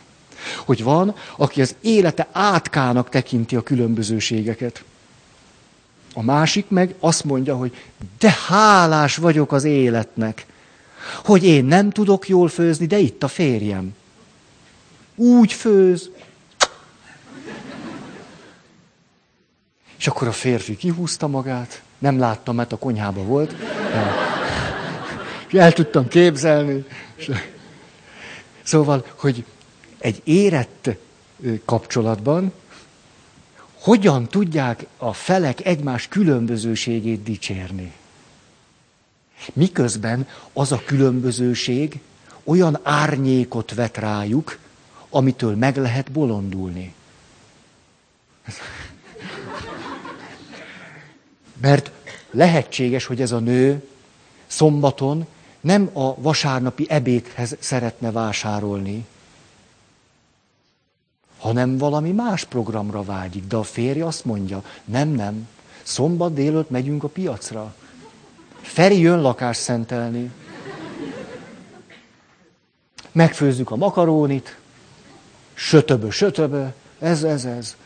Hogy van, aki az élete átkának tekinti a különbözőségeket. A másik meg azt mondja, hogy de hálás vagyok az életnek, hogy én nem tudok jól főzni, de itt a férjem. Úgy főz. És akkor a férfi kihúzta magát, nem láttam, mert a konyhába volt. El tudtam képzelni. Szóval, hogy egy érett kapcsolatban hogyan tudják a felek egymás különbözőségét dicsérni. Miközben az a különbözőség olyan árnyékot vet rájuk, amitől meg lehet bolondulni. Mert lehetséges, hogy ez a nő szombaton nem a vasárnapi ebédhez szeretne vásárolni, hanem valami más programra vágyik. De a férje azt mondja, nem, nem, szombat délőtt megyünk a piacra. Feri jön lakást szentelni. Megfőzzük a makarónit, sötöbö, sötöbö, ez, ez, ez.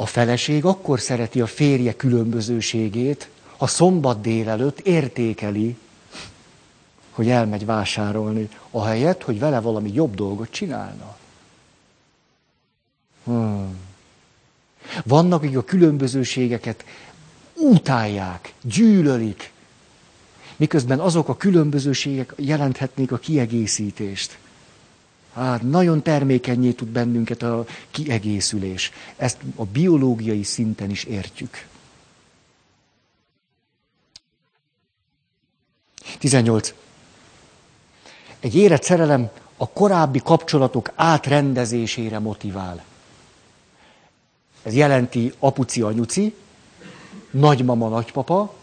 A feleség akkor szereti a férje különbözőségét, ha szombat délelőtt értékeli, hogy elmegy vásárolni, ahelyett, hogy vele valami jobb dolgot csinálna. Hmm. Vannak, akik a különbözőségeket utálják, gyűlölik, miközben azok a különbözőségek jelenthetnék a kiegészítést. Hát nagyon termékenyé tud bennünket a kiegészülés. Ezt a biológiai szinten is értjük. 18. Egy érett szerelem a korábbi kapcsolatok átrendezésére motivál. Ez jelenti apuci, anyuci, nagymama, nagypapa,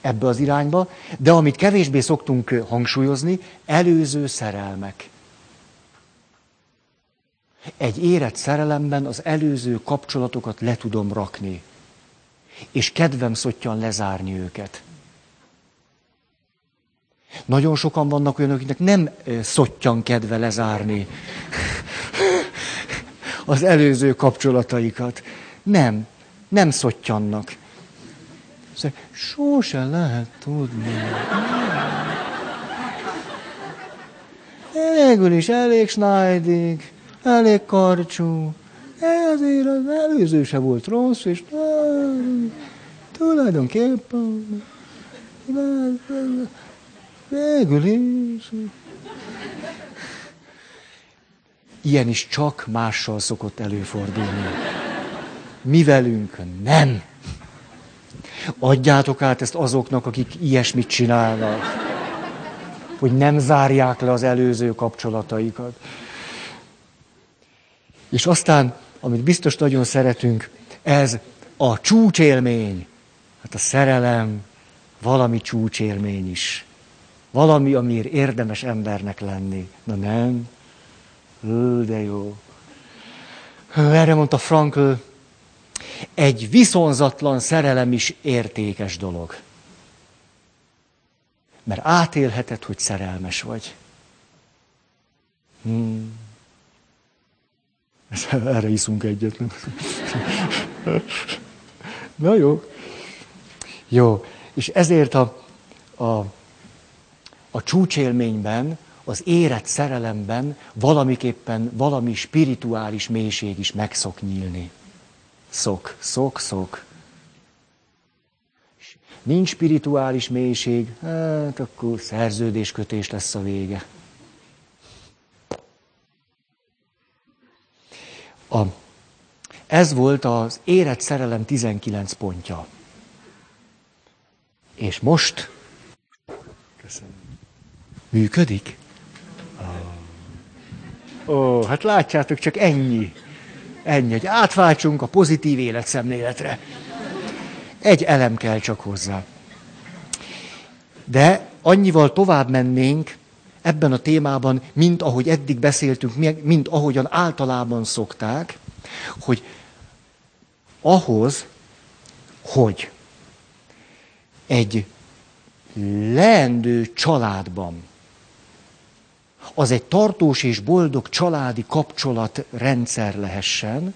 ebbe az irányba, de amit kevésbé szoktunk hangsúlyozni, előző szerelmek. Egy érett szerelemben az előző kapcsolatokat le tudom rakni, és kedvem szottyan lezárni őket. Nagyon sokan vannak olyanok, akiknek nem szottyan kedve lezárni az előző kapcsolataikat. Nem, nem szottyannak. Sose lehet tudni. Végül is elég snajdig, elég karcsú. Ezért az előző se volt rossz, és tulajdonképpen végül is. Ilyen is csak mással szokott előfordulni. Mi velünk nem. Adjátok át ezt azoknak, akik ilyesmit csinálnak. Hogy nem zárják le az előző kapcsolataikat. És aztán, amit biztos nagyon szeretünk, ez a csúcsélmény. Hát a szerelem valami csúcsélmény is. Valami, amiért érdemes embernek lenni. Na nem? Ő, de jó. Erre mondta Frankl, egy viszonzatlan szerelem is értékes dolog. Mert átélheted, hogy szerelmes vagy. Hmm. Erre iszunk egyet. Na jó. Jó. És ezért a, a, a csúcsélményben, az érett szerelemben valamiképpen valami spirituális mélység is meg szok nyílni. Szok, szok, szok. Nincs spirituális mélység, hát akkor szerződéskötés lesz a vége. A, ez volt az érett szerelem 19 pontja. És most Köszönöm. működik? Ó, oh, hát látjátok, csak ennyi. Ennyi, hogy átváltsunk a pozitív életszemléletre. Egy elem kell csak hozzá. De annyival tovább mennénk ebben a témában, mint ahogy eddig beszéltünk, mint ahogyan általában szokták, hogy ahhoz, hogy egy leendő családban az egy tartós és boldog családi kapcsolatrendszer lehessen,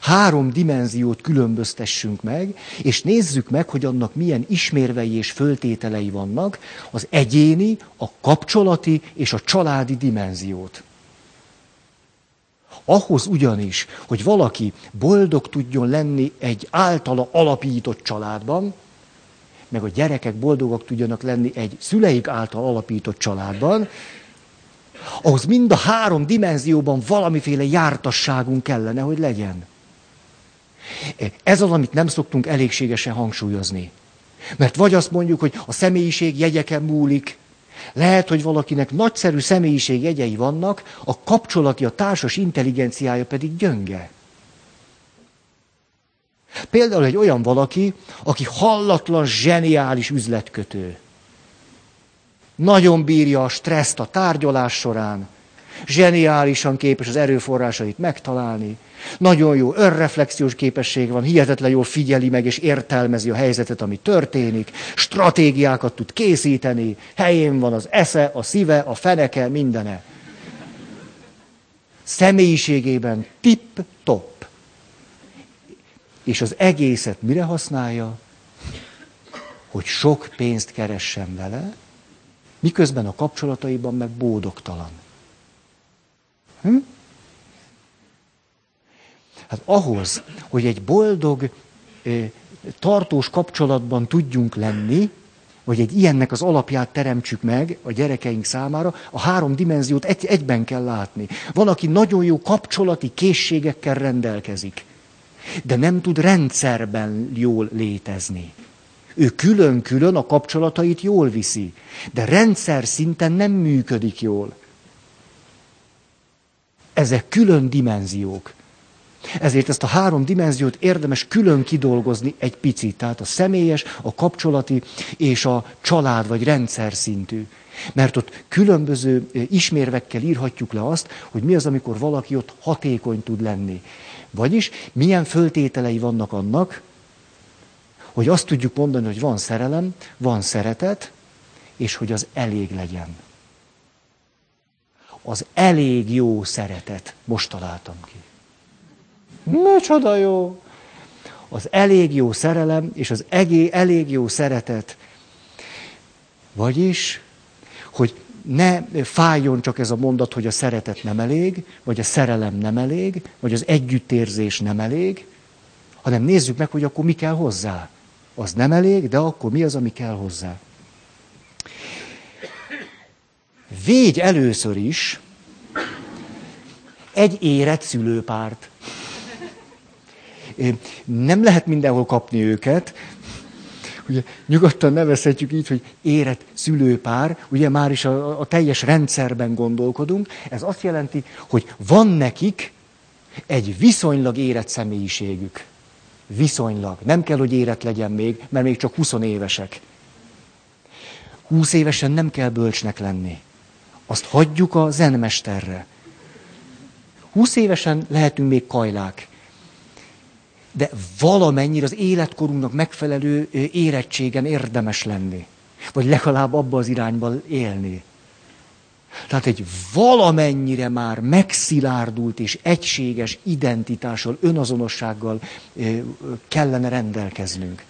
három dimenziót különböztessünk meg, és nézzük meg, hogy annak milyen ismérvei és föltételei vannak, az egyéni, a kapcsolati és a családi dimenziót. Ahhoz ugyanis, hogy valaki boldog tudjon lenni egy általa alapított családban, meg a gyerekek boldogak tudjanak lenni egy szüleik által alapított családban, ahhoz mind a három dimenzióban valamiféle jártasságunk kellene, hogy legyen. Ez az, amit nem szoktunk elégségesen hangsúlyozni. Mert vagy azt mondjuk, hogy a személyiség jegyeken múlik, lehet, hogy valakinek nagyszerű személyiség jegyei vannak, a kapcsolati, a társas intelligenciája pedig gyönge. Például egy olyan valaki, aki hallatlan, zseniális üzletkötő. Nagyon bírja a stresszt a tárgyalás során, zseniálisan képes az erőforrásait megtalálni, nagyon jó önreflexiós képesség van, hihetetlen jól figyeli meg és értelmezi a helyzetet, ami történik, stratégiákat tud készíteni, helyén van az esze, a szíve, a feneke, mindene. Személyiségében tip-top. És az egészet mire használja? Hogy sok pénzt keressen vele, miközben a kapcsolataiban meg boldogtalan. Hm? Hát ahhoz, hogy egy boldog, tartós kapcsolatban tudjunk lenni, hogy egy ilyennek az alapját teremtsük meg a gyerekeink számára, a három dimenziót egy, egyben kell látni. Van, aki nagyon jó kapcsolati készségekkel rendelkezik, de nem tud rendszerben jól létezni. Ő külön-külön a kapcsolatait jól viszi, de rendszer szinten nem működik jól. Ezek külön dimenziók. Ezért ezt a három dimenziót érdemes külön kidolgozni egy picit, tehát a személyes, a kapcsolati és a család vagy rendszer szintű. Mert ott különböző ismérvekkel írhatjuk le azt, hogy mi az, amikor valaki ott hatékony tud lenni. Vagyis milyen föltételei vannak annak, hogy azt tudjuk mondani, hogy van szerelem, van szeretet, és hogy az elég legyen. Az elég jó szeretet. Most találtam ki. Micsoda jó! Az elég jó szerelem és az egé, elég jó szeretet. Vagyis, hogy ne fájjon csak ez a mondat, hogy a szeretet nem elég, vagy a szerelem nem elég, vagy az együttérzés nem elég, hanem nézzük meg, hogy akkor mi kell hozzá. Az nem elég, de akkor mi az, ami kell hozzá. Védj először is egy érett szülőpárt. Nem lehet mindenhol kapni őket. Ugye nyugodtan nevezhetjük így, hogy érett szülőpár, ugye már is a, a teljes rendszerben gondolkodunk. Ez azt jelenti, hogy van nekik egy viszonylag érett személyiségük. Viszonylag. Nem kell, hogy érett legyen még, mert még csak 20 évesek. 20 évesen nem kell bölcsnek lenni. Azt hagyjuk a zenmesterre. 20 évesen lehetünk még kajlák de valamennyire az életkorunknak megfelelő érettségen érdemes lenni. Vagy legalább abba az irányba élni. Tehát egy valamennyire már megszilárdult és egységes identitással, önazonossággal kellene rendelkeznünk.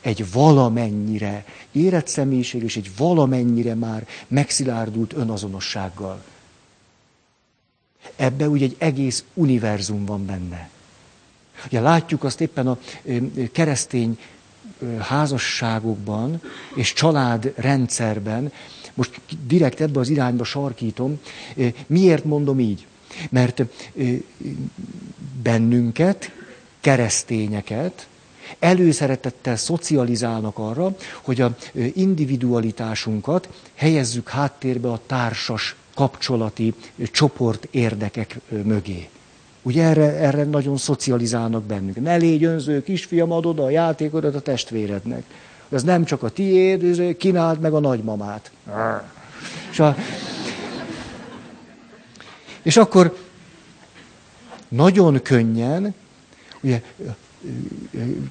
Egy valamennyire érett személyiség és egy valamennyire már megszilárdult önazonossággal. Ebbe úgy egy egész univerzum van benne. Ugye látjuk azt éppen a keresztény házasságokban és családrendszerben, most direkt ebbe az irányba sarkítom, miért mondom így? Mert bennünket, keresztényeket, előszeretettel szocializálnak arra, hogy a individualitásunkat helyezzük háttérbe a társas kapcsolati csoport érdekek mögé. Ugye erre, erre nagyon szocializálnak bennünk. Ne légy önző, kisfiam, adod a játékodat a testvérednek. Ez nem csak a tiéd, kínáld meg a nagymamát. És, a, és akkor nagyon könnyen, ugye,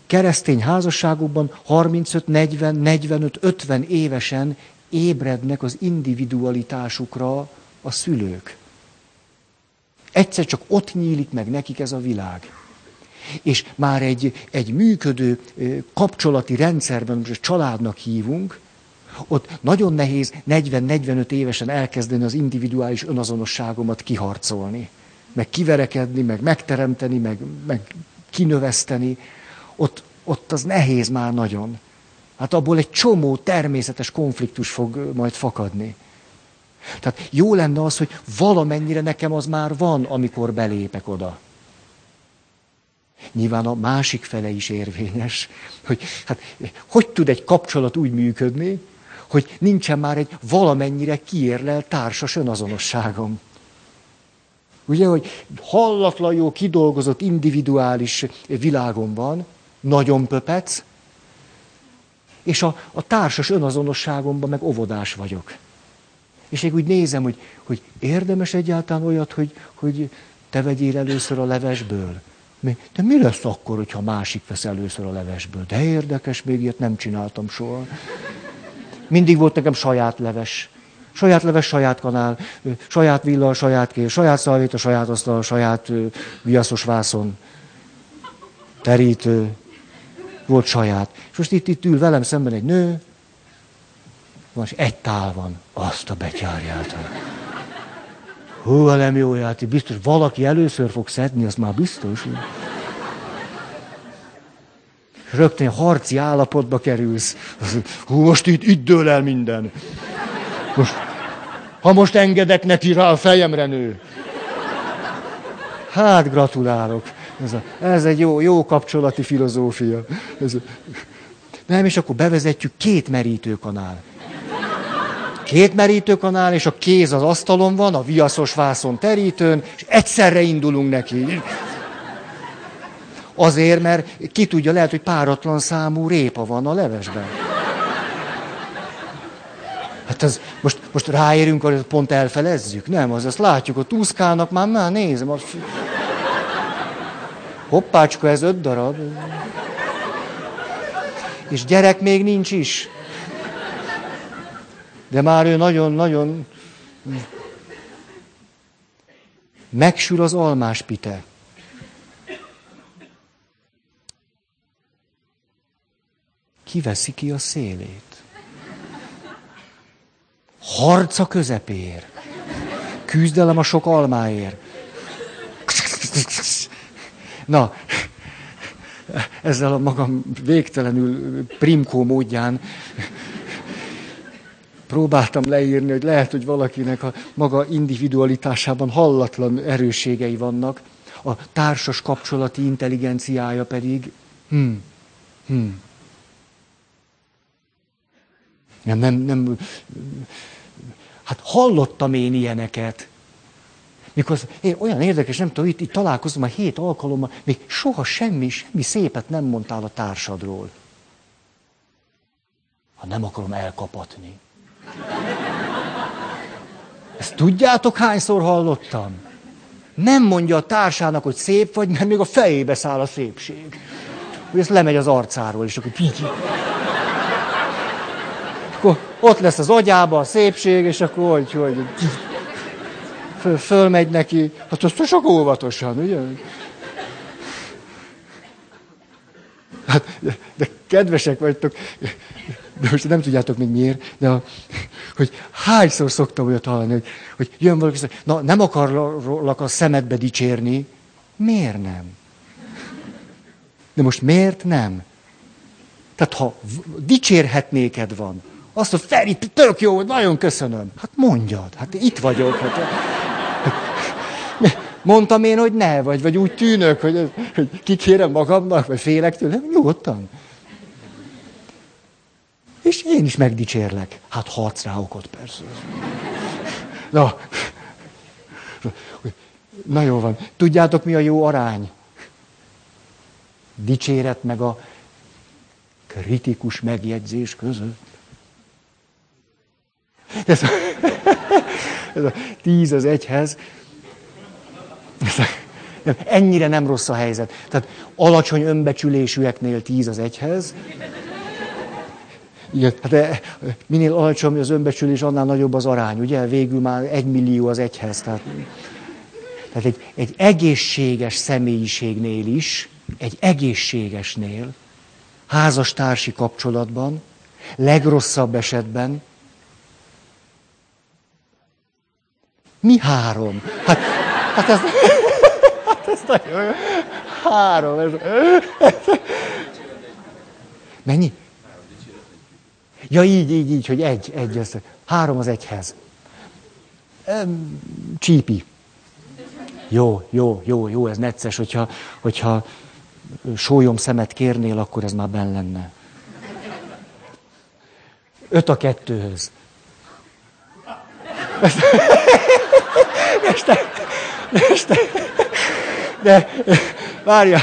keresztény házasságokban 35, 40, 45, 50 évesen ébrednek az individualitásukra a szülők. Egyszer csak ott nyílik meg nekik ez a világ. És már egy, egy működő kapcsolati rendszerben, most családnak hívunk, ott nagyon nehéz 40-45 évesen elkezdeni az individuális önazonosságomat kiharcolni. Meg kiverekedni, meg megteremteni, meg, meg kinöveszteni. Ott, ott az nehéz már nagyon. Hát abból egy csomó természetes konfliktus fog majd fakadni. Tehát jó lenne az, hogy valamennyire nekem az már van, amikor belépek oda. Nyilván a másik fele is érvényes, hogy hát, hogy tud egy kapcsolat úgy működni, hogy nincsen már egy valamennyire kiérlelt társas önazonosságom. Ugye, hogy hallatlan jó kidolgozott individuális világom van, nagyon pöpec, és a, a társas önazonosságomban meg óvodás vagyok. És én úgy nézem, hogy, hogy érdemes egyáltalán olyat, hogy, hogy te vegyél először a levesből. De mi lesz akkor, hogyha másik vesz először a levesből? De érdekes, még ilyet nem csináltam soha. Mindig volt nekem saját leves. Saját leves, saját kanál, saját villa, saját kér, saját szalvét, a saját asztal, saját viaszos vászon, terítő, volt saját. És most itt, itt ül velem szemben egy nő, és egy tál van, azt a betyárját. Hú, ha nem jó játék, biztos valaki először fog szedni, az már biztos. Rögtön harci állapotba kerülsz. Hú, most itt, itt dől el minden. Most, ha most engedek neki rá, a fejemre nő. Hát gratulálok. Ez, a, ez egy jó, jó kapcsolati filozófia. Ez a, nem, és akkor bevezetjük két merítőkanál. Két merítőkanál, és a kéz az asztalon van, a viaszos vászon terítőn, és egyszerre indulunk neki. Azért, mert ki tudja, lehet, hogy páratlan számú répa van a levesben. Hát ez, most, most ráérünk, hogy pont elfelezzük? Nem, az azt látjuk, hogy úszkálnak már, már nézem. Az... Hoppácska, ez öt darab. És gyerek még nincs is. De már ő nagyon-nagyon megsül az almás pite. Kiveszi ki a szélét. Harca közepér. Küzdelem a sok almáért. Na, ezzel a magam végtelenül primkó módján próbáltam leírni, hogy lehet, hogy valakinek a maga individualitásában hallatlan erősségei vannak, a társas kapcsolati intelligenciája pedig, hm, hm. Nem, nem, nem, hát hallottam én ilyeneket. Mikor én olyan érdekes, nem tudom, itt, itt találkozom a hét alkalommal, még soha semmi, semmi szépet nem mondtál a társadról. Ha nem akarom elkapatni. Ezt tudjátok, hányszor hallottam? Nem mondja a társának, hogy szép vagy, mert még a fejébe száll a szépség. Hogy ez lemegy az arcáról, és akkor így. Akkor ott lesz az agyába a szépség, és akkor hogy, hogy föl, fölmegy neki. Hát azt csak óvatosan, ugye? Hát, de kedvesek vagytok, de most nem tudjátok még miért, de a, hogy hányszor szoktam olyat hallani, hogy, hogy jön valaki, na nem akarlak a szemedbe dicsérni. Miért nem? De most miért nem? Tehát ha dicsérhetnéked van, azt, hogy Feri, tök jó, nagyon köszönöm. Hát mondjad, hát itt vagyok. Hát, mondtam én, hogy ne, vagy, vagy úgy tűnök, hogy, hogy kikérem magamnak, vagy félek tőle. Nyugodtan. És én is megdicsérlek. Hát harc rá okot, persze. Na, na jó van. Tudjátok, mi a jó arány? Dicséret meg a kritikus megjegyzés között. Ez a, ez a tíz az egyhez. Ennyire nem rossz a helyzet. Tehát alacsony önbecsülésűeknél tíz az egyhez, igen, hát eh, minél alacsonyabb az önbecsülés, annál nagyobb az arány, ugye? Végül már egy millió az egyhez. Tehát, tehát egy, egy egészséges személyiségnél is, egy egészségesnél, házastársi kapcsolatban, legrosszabb esetben, mi három? Hát, hát ez, hát ez nagyon. Három. Ez, mennyi? Ja, így, így, így, hogy egy, egy, ez, három az egyhez. Csípi. Jó, jó, jó, jó, ez necces, hogyha, hogyha sólyom szemet kérnél, akkor ez már benn lenne. Öt a kettőhöz. Este, este, de várja,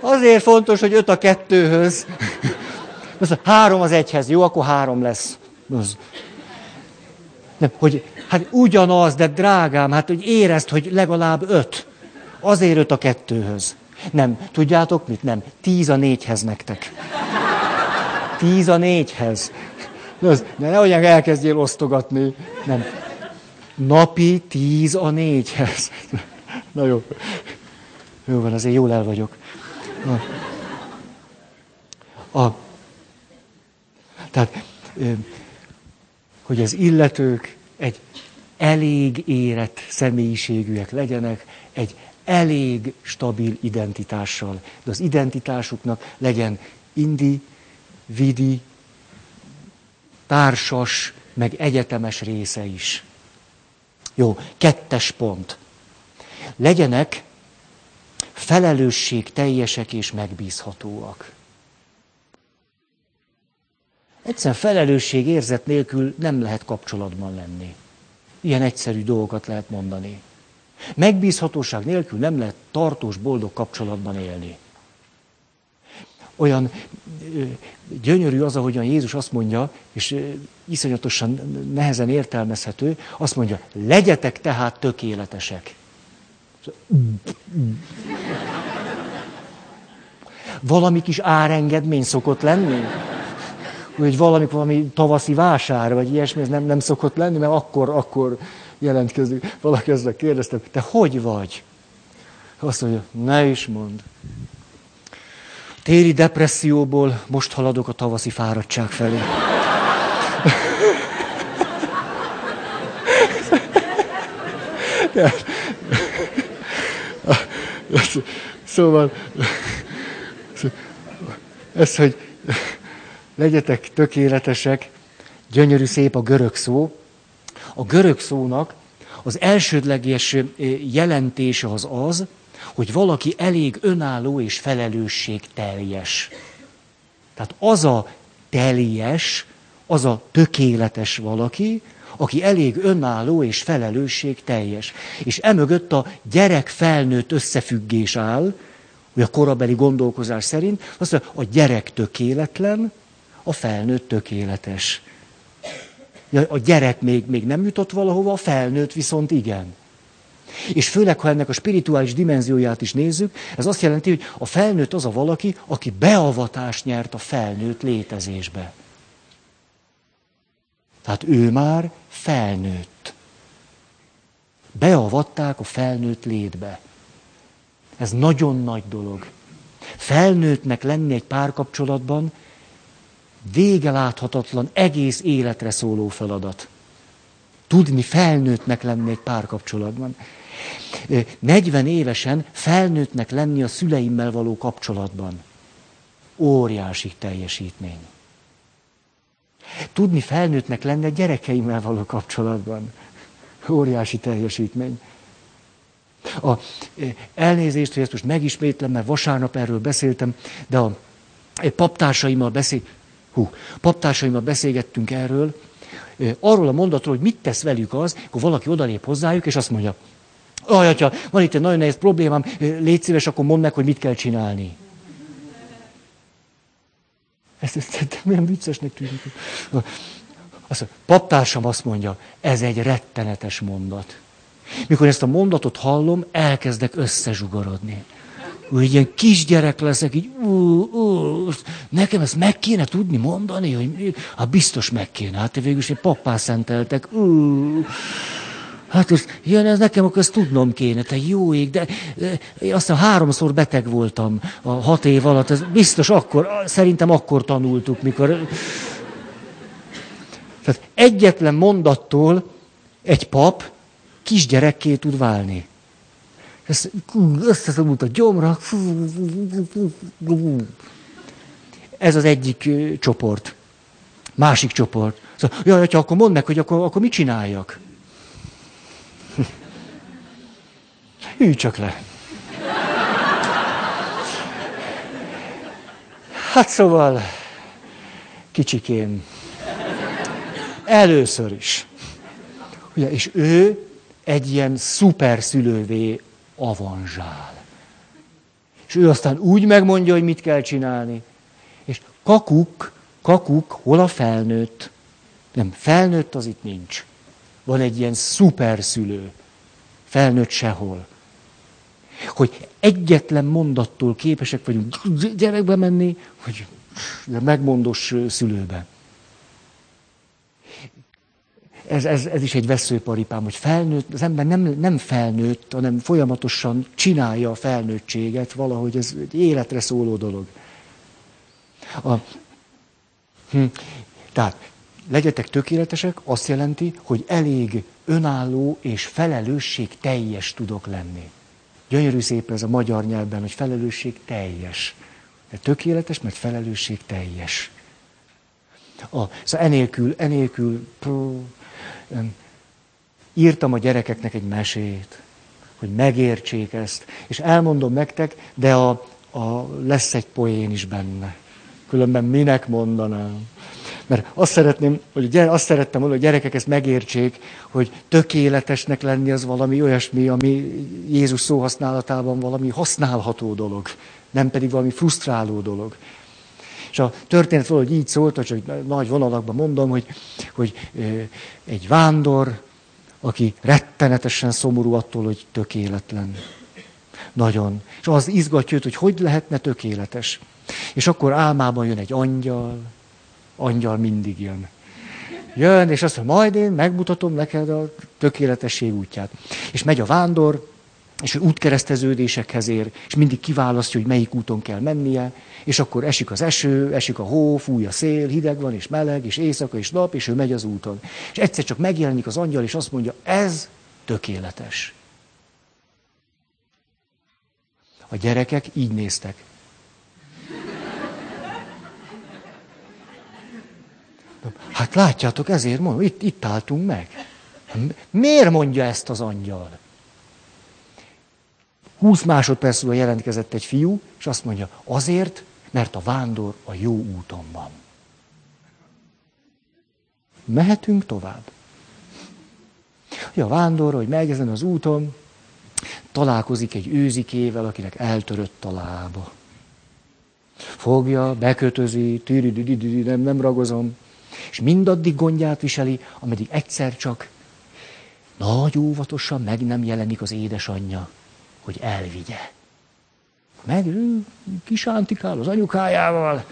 Azért fontos, hogy öt a kettőhöz. Három az egyhez, jó, akkor három lesz. Az. Nem, hogy hát ugyanaz, de drágám, hát hogy érezd, hogy legalább öt. Azért öt a kettőhöz. Nem, tudjátok mit? Nem, tíz a négyhez nektek. Tíz a négyhez. De nehogy elkezdjél osztogatni. Nem. Napi tíz a négyhez. Na jó. Jó van, azért jól el vagyok. A, a, tehát, hogy az illetők egy elég érett személyiségűek legyenek, egy elég stabil identitással. De az identitásuknak legyen indi, vidi, társas, meg egyetemes része is. Jó, kettes pont. Legyenek felelősség teljesek és megbízhatóak. Egyszerűen felelősség érzet nélkül nem lehet kapcsolatban lenni. Ilyen egyszerű dolgokat lehet mondani. Megbízhatóság nélkül nem lehet tartós, boldog kapcsolatban élni. Olyan gyönyörű az, ahogyan Jézus azt mondja, és iszonyatosan nehezen értelmezhető, azt mondja, legyetek tehát tökéletesek. Valami kis árengedmény szokott lenni? Hogy valami, valami tavaszi vásár, vagy ilyesmi, ez nem, nem szokott lenni, mert akkor, akkor jelentkezik. Valaki ezzel kérdezte, te hogy vagy? Azt mondja, ne is mond. Téli depresszióból most haladok a tavaszi fáradtság felé. Szóval, ez, hogy legyetek tökéletesek, gyönyörű szép a görög szó. A görög szónak az elsődleges jelentése az az, hogy valaki elég önálló és felelősség teljes. Tehát az a teljes, az a tökéletes valaki, aki elég önálló és felelősség teljes. És emögött a gyerek-felnőtt összefüggés áll, hogy a korabeli gondolkozás szerint, azt mondja, a gyerek tökéletlen, a felnőtt tökéletes. A gyerek még, még nem jutott valahova, a felnőtt viszont igen. És főleg, ha ennek a spirituális dimenzióját is nézzük, ez azt jelenti, hogy a felnőtt az a valaki, aki beavatást nyert a felnőtt létezésbe. Tehát ő már felnőtt. Beavatták a felnőtt létbe. Ez nagyon nagy dolog. Felnőttnek lenni egy párkapcsolatban vége láthatatlan, egész életre szóló feladat. Tudni felnőttnek lenni egy párkapcsolatban. 40 évesen felnőttnek lenni a szüleimmel való kapcsolatban. Óriási teljesítmény. Tudni felnőttnek lenni a gyerekeimmel való kapcsolatban. Óriási teljesítmény. A, elnézést, hogy ezt most megismétlem, mert vasárnap erről beszéltem, de a paptársaimmal, beszél, hú, paptársaimmal beszélgettünk erről, arról a mondatról, hogy mit tesz velük az, akkor valaki odalép hozzájuk, és azt mondja, Aj, atya, van itt egy nagyon nehéz problémám, légy szíves, akkor mondd meg, hogy mit kell csinálni. Ezt, ezt, ezt milyen viccesnek tűnik. Azt mondja, paptársam azt mondja, ez egy rettenetes mondat. Mikor ezt a mondatot hallom, elkezdek összezsugorodni. Úgy ilyen kisgyerek leszek, így, ú, ú, nekem ezt meg kéne tudni mondani, hogy hát biztos meg kéne. Hát végül is egy pappá szenteltek. Ú, Hát ez, jön ez nekem, akkor ezt tudnom kéne, te jó ég, de én aztán háromszor beteg voltam a hat év alatt, ez biztos akkor, szerintem akkor tanultuk, mikor... Tehát egyetlen mondattól egy pap kisgyerekké tud válni. Ez összeszorult a gyomra. Ez az egyik csoport. Másik csoport. Szóval, jaj, akkor mondd meg, hogy akkor, akkor mit csináljak? Ülj csak le. Hát szóval, kicsikém, először is. Ugye, és ő egy ilyen szuper szülővé avanzsál. És ő aztán úgy megmondja, hogy mit kell csinálni. És kakuk, kakuk, hol a felnőtt? Nem, felnőtt az itt nincs. Van egy ilyen szuperszülő. Felnőtt sehol. Hogy egyetlen mondattól képesek vagyunk gyerekbe menni, hogy megmondos szülőbe. Ez, ez, ez is egy veszőparipám, hogy felnőtt, az ember nem, nem felnőtt, hanem folyamatosan csinálja a felnőttséget, valahogy ez egy életre szóló dolog. A, hm, tehát legyetek tökéletesek, azt jelenti, hogy elég önálló és felelősség teljes tudok lenni. Gyönyörű szép ez a magyar nyelvben, hogy felelősség teljes. De tökéletes, mert felelősség teljes. A, szóval enélkül, enélkül pró, írtam a gyerekeknek egy mesét, hogy megértsék ezt. És elmondom nektek, de a, a, lesz egy poén is benne. Különben minek mondanám? Mert azt szeretném, hogy gyere, azt szerettem volna, hogy gyerekek ezt megértsék, hogy tökéletesnek lenni az valami olyasmi, ami Jézus szóhasználatában valami használható dolog, nem pedig valami frusztráló dolog. És a történet valahogy így szólt, csak nagy vonalakban mondom, hogy, hogy egy vándor, aki rettenetesen szomorú attól, hogy tökéletlen. Nagyon. És az izgatja őt, hogy hogy lehetne tökéletes. És akkor álmában jön egy angyal, angyal mindig jön. Jön, és azt mondja, majd én megmutatom neked a tökéletesség útját. És megy a vándor, és ő útkereszteződésekhez ér, és mindig kiválasztja, hogy melyik úton kell mennie, és akkor esik az eső, esik a hó, fúj a szél, hideg van, és meleg, és éjszaka, és nap, és ő megy az úton. És egyszer csak megjelenik az angyal, és azt mondja, ez tökéletes. A gyerekek így néztek. Hát látjátok, ezért mondom, itt, itt álltunk meg. Miért mondja ezt az angyal? 20 másodperc múlva jelentkezett egy fiú, és azt mondja, azért, mert a vándor a jó úton van. Mehetünk tovább. A vándor, hogy megy ezen az úton, találkozik egy őzikével, akinek eltörött a lába. Fogja, bekötözi, tűri, nem, nem ragozom, és mindaddig gondját viseli, ameddig egyszer csak nagy óvatosan meg nem jelenik az édesanyja, hogy elvigye. Meg kisántikál az anyukájával.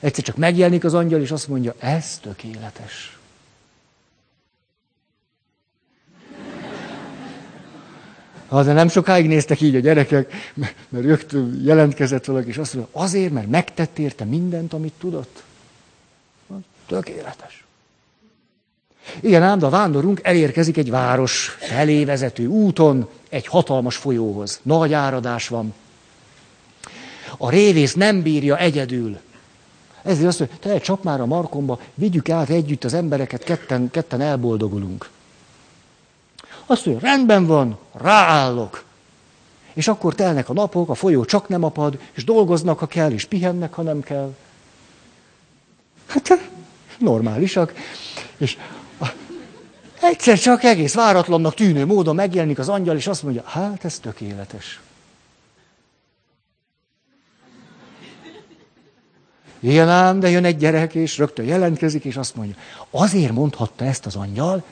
Egyszer csak megjelenik az angyal, és azt mondja, ez tökéletes. De nem sokáig néztek így a gyerekek, mert rögtön jelentkezett valaki, és azt mondja, azért, mert megtett érte mindent, amit tudott. Tökéletes. Igen, ám, de a vándorunk elérkezik egy város felé vezető úton, egy hatalmas folyóhoz. Nagy áradás van. A révész nem bírja egyedül. Ezért azt mondja, te csap már a markomba, vigyük át együtt az embereket, ketten, ketten elboldogulunk. Azt mondja, rendben van, ráállok. És akkor telnek a napok, a folyó csak nem apad, és dolgoznak, ha kell, és pihennek, ha nem kell. Hát normálisak. És egyszer csak egész váratlannak tűnő módon megjelenik az angyal, és azt mondja, hát ez tökéletes. Igen ám, de jön egy gyerek, és rögtön jelentkezik, és azt mondja, azért mondhatta ezt az angyal,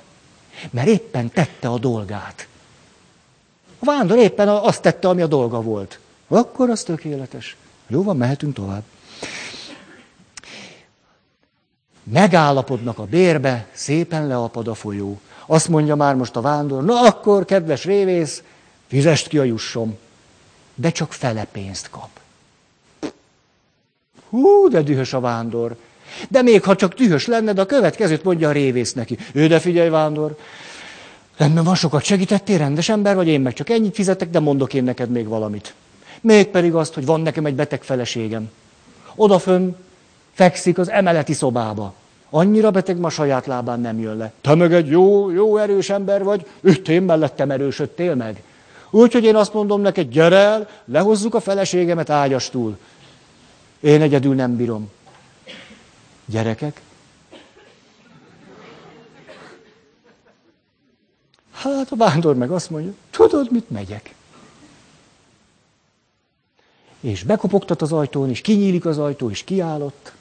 mert éppen tette a dolgát. A vándor éppen azt tette, ami a dolga volt. Akkor az tökéletes. Jó van, mehetünk tovább. Megállapodnak a bérbe, szépen leapad a folyó. Azt mondja már most a vándor, na akkor, kedves révész, fizest ki a jussom. De csak fele pénzt kap. Hú, de dühös a vándor. De még ha csak dühös lenne, de a következőt mondja a révész neki. Ő, de figyelj, vándor, rendben van, sokat segítettél, rendes ember vagy, én meg csak ennyit fizetek, de mondok én neked még valamit. Mégpedig azt, hogy van nekem egy beteg feleségem. Odafön fekszik az emeleti szobába. Annyira beteg, ma saját lábán nem jön le. Te meg egy jó, jó erős ember vagy, üttél mellettem erősödtél meg. Úgyhogy én azt mondom neked, gyere el, lehozzuk a feleségemet ágyastul. Én egyedül nem bírom. Gyerekek? Hát a vándor meg azt mondja, tudod, mit megyek. és bekopogtat az ajtón, és kinyílik az ajtó, és kiállott.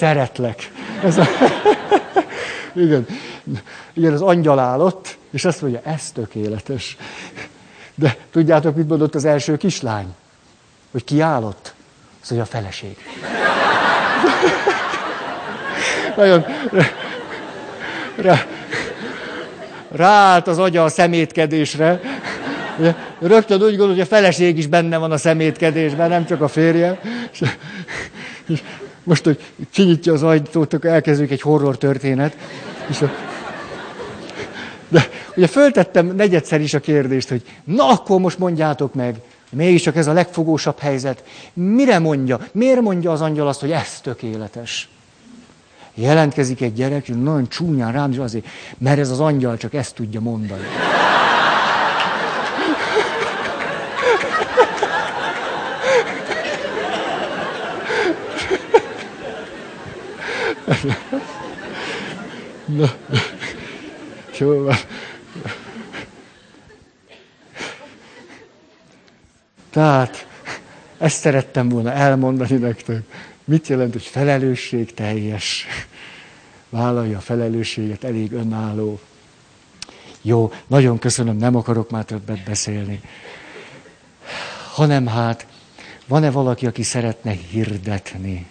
Szeretlek. Ez a... Igen. Igen, az angyal állott, és azt mondja, ez tökéletes. De tudjátok, mit mondott az első kislány? Hogy kiállott? Azt mondja, a feleség. Nagyon rá, ráállt az agya a szemétkedésre. Rögtön úgy gondol, hogy a feleség is benne van a szemétkedésben, nem csak a férje. És, és most, hogy kinyitja az ajtót, akkor elkezdődik egy horror történet. És a, de ugye föltettem negyedszer is a kérdést, hogy na akkor most mondjátok meg, mégiscsak ez a legfogósabb helyzet. Mire mondja? Miért mondja az angyal azt, hogy ez tökéletes? Jelentkezik egy gyerek, és nagyon csúnyán rám, és azért, mert ez az angyal csak ezt tudja mondani. Na, jó. Tehát ezt szerettem volna elmondani nektek. Mit jelent, hogy felelősség teljes? Vállalja a felelősséget, elég önálló. Jó, nagyon köszönöm, nem akarok már többet beszélni. Hanem hát, van-e valaki, aki szeretne hirdetni?